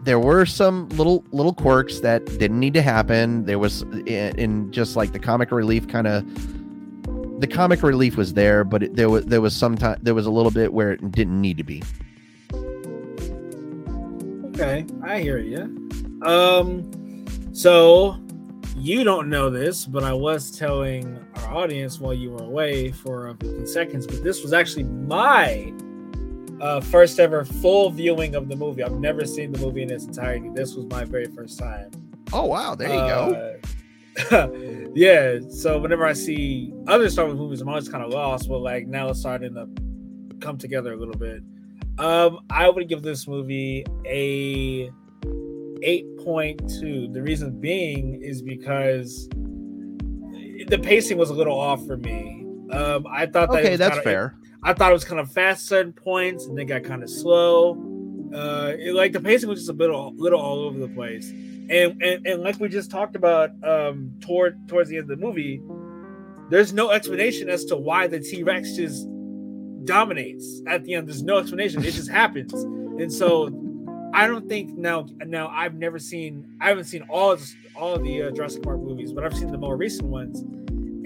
there were some little little quirks that didn't need to happen. There was in, in just like the comic relief kind of the comic relief was there but it, there was there was some time there was a little bit where it didn't need to be. Okay, I hear you. Um, so you don't know this, but I was telling our audience while you were away for uh, 15 seconds. But this was actually my uh, first ever full viewing of the movie. I've never seen the movie in its entirety. This was my very first time. oh wow there you go go. yeah. So whenever I see other Star Wars movies, I'm always kind of lost. But like now it's starting to come together a little bit. Um, I would give this movie a 8.2. The reason being is because the pacing was a little off for me. Um, I thought that okay that's kinda- fair I thought it was kind of fast at certain points, and then got kind of slow. Uh, it, like the pacing was just a little, little all over the place. And and, and like we just talked about, um, toward towards the end of the movie, there's no explanation as to why the T Rex just dominates at the end. There's no explanation. It just happens. And so, I don't think now. Now I've never seen. I haven't seen all of, all of the uh, Jurassic Park movies, but I've seen the more recent ones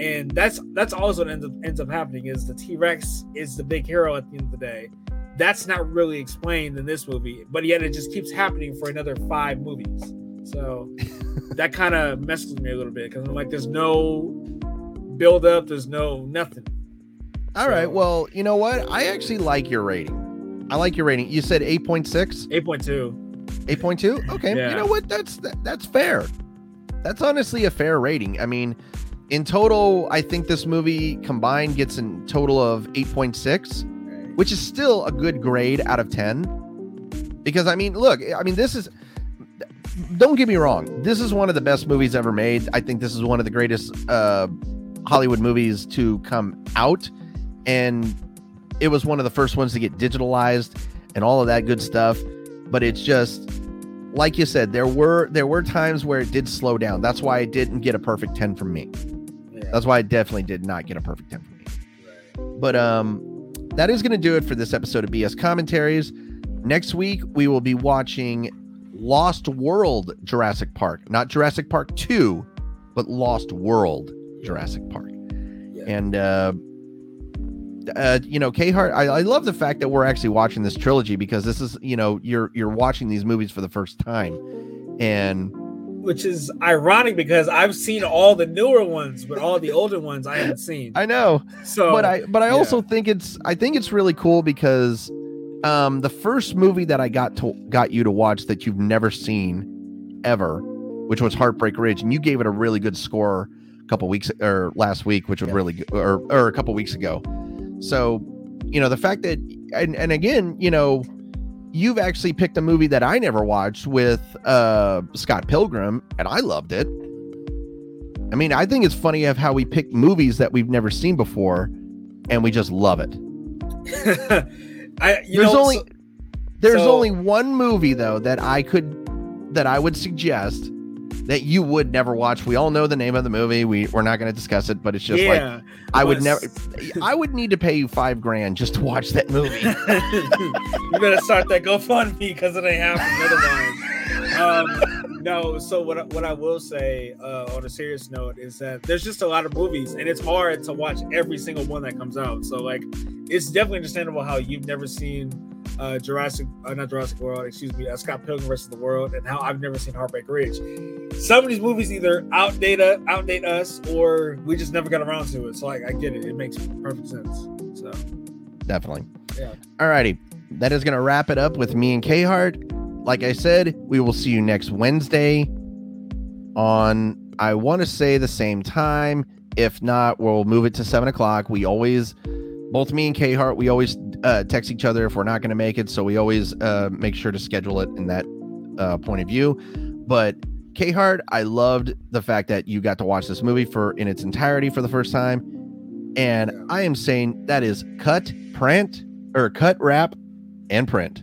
and that's that's also what ends up ends up happening is the T-Rex is the big hero at the end of the day. That's not really explained in this movie, but yet it just keeps happening for another five movies. So that kind of messes with me a little bit because I'm like, there's no build up, there's no nothing. all right So- well you know what i actually like your rating i like your rating you said 8.6 8.2. 8.2? Okay. Yeah. You know what? That's that, that's fair. That's honestly a fair rating. I mean, in total, I think this movie combined gets a total of 8.6, which is still a good grade out of 10. Because I mean, look, I mean, this is don't get me wrong. This is one of the best movies ever made. I think this is one of the greatest uh Hollywood movies to come out and it was one of the first ones to get digitalized and all of that good stuff but it's just like you said there were there were times where it did slow down. That's why it didn't get a perfect 10 from me. Yeah. that's why it definitely did not get a perfect 10 from me. But um that is going to do it for this episode of bs commentaries. Next week we will be watching lost world jurassic park. Not jurassic park 2 but lost world jurassic park. Yeah. and uh uh, you know, K Hart, I, I love the fact that we're actually watching this trilogy because this is, you know, you're you're watching these movies for the first time, and Which is ironic because I've seen all the newer ones, but all the older ones I haven't seen. I know, So, but I but I yeah. also think it's I think it's really cool because um the first movie that I got to got you to watch that you've never seen ever, which was Heartbreak Ridge, and you gave it a really good score a couple weeks or last week, which was Yeah. really good, or or a couple weeks ago. So, you know, the fact that and and again, you know, you've actually picked a movie that I never watched with uh Scott Pilgrim, and I loved it. I mean, I think it's funny of how we pick movies that we've never seen before, and we just love it. I you there's know, only so- there's so- only one movie though that I could that I would suggest that you would never watch. We all know the name of the movie. We we're not going to discuss it, but it's just like yeah. I would never. I would need to pay you five grand just to watch that movie. you better start that GoFundMe because it ain't happening otherwise. Um, no, so what what I will say uh, on a serious note is that there's just a lot of movies, and it's hard to watch every single one that comes out. So like, it's definitely understandable how you've never seen uh, Jurassic, uh, not Jurassic World, excuse me, uh, Scott Pilgrim versus the World, and how I've never seen Heartbreak Ridge. Some of these movies either outdate us, outdate us, or we just never got around to it. So like, I get it; it makes perfect sense. So Definitely. Yeah. Alrighty. That is going to wrap it up with me and K Hart. Like I said, we will see you next Wednesday on, I want to say the same time. If not, we'll move it to seven o'clock. We always, both me and K Hart, we always uh, text each other if we're not going to make it. So we always uh, make sure to schedule it in that uh, point of view. But K Hart, I loved the fact that you got to watch this movie for in its entirety for the first time. And I am saying that is cut, print, or cut, wrap, and print.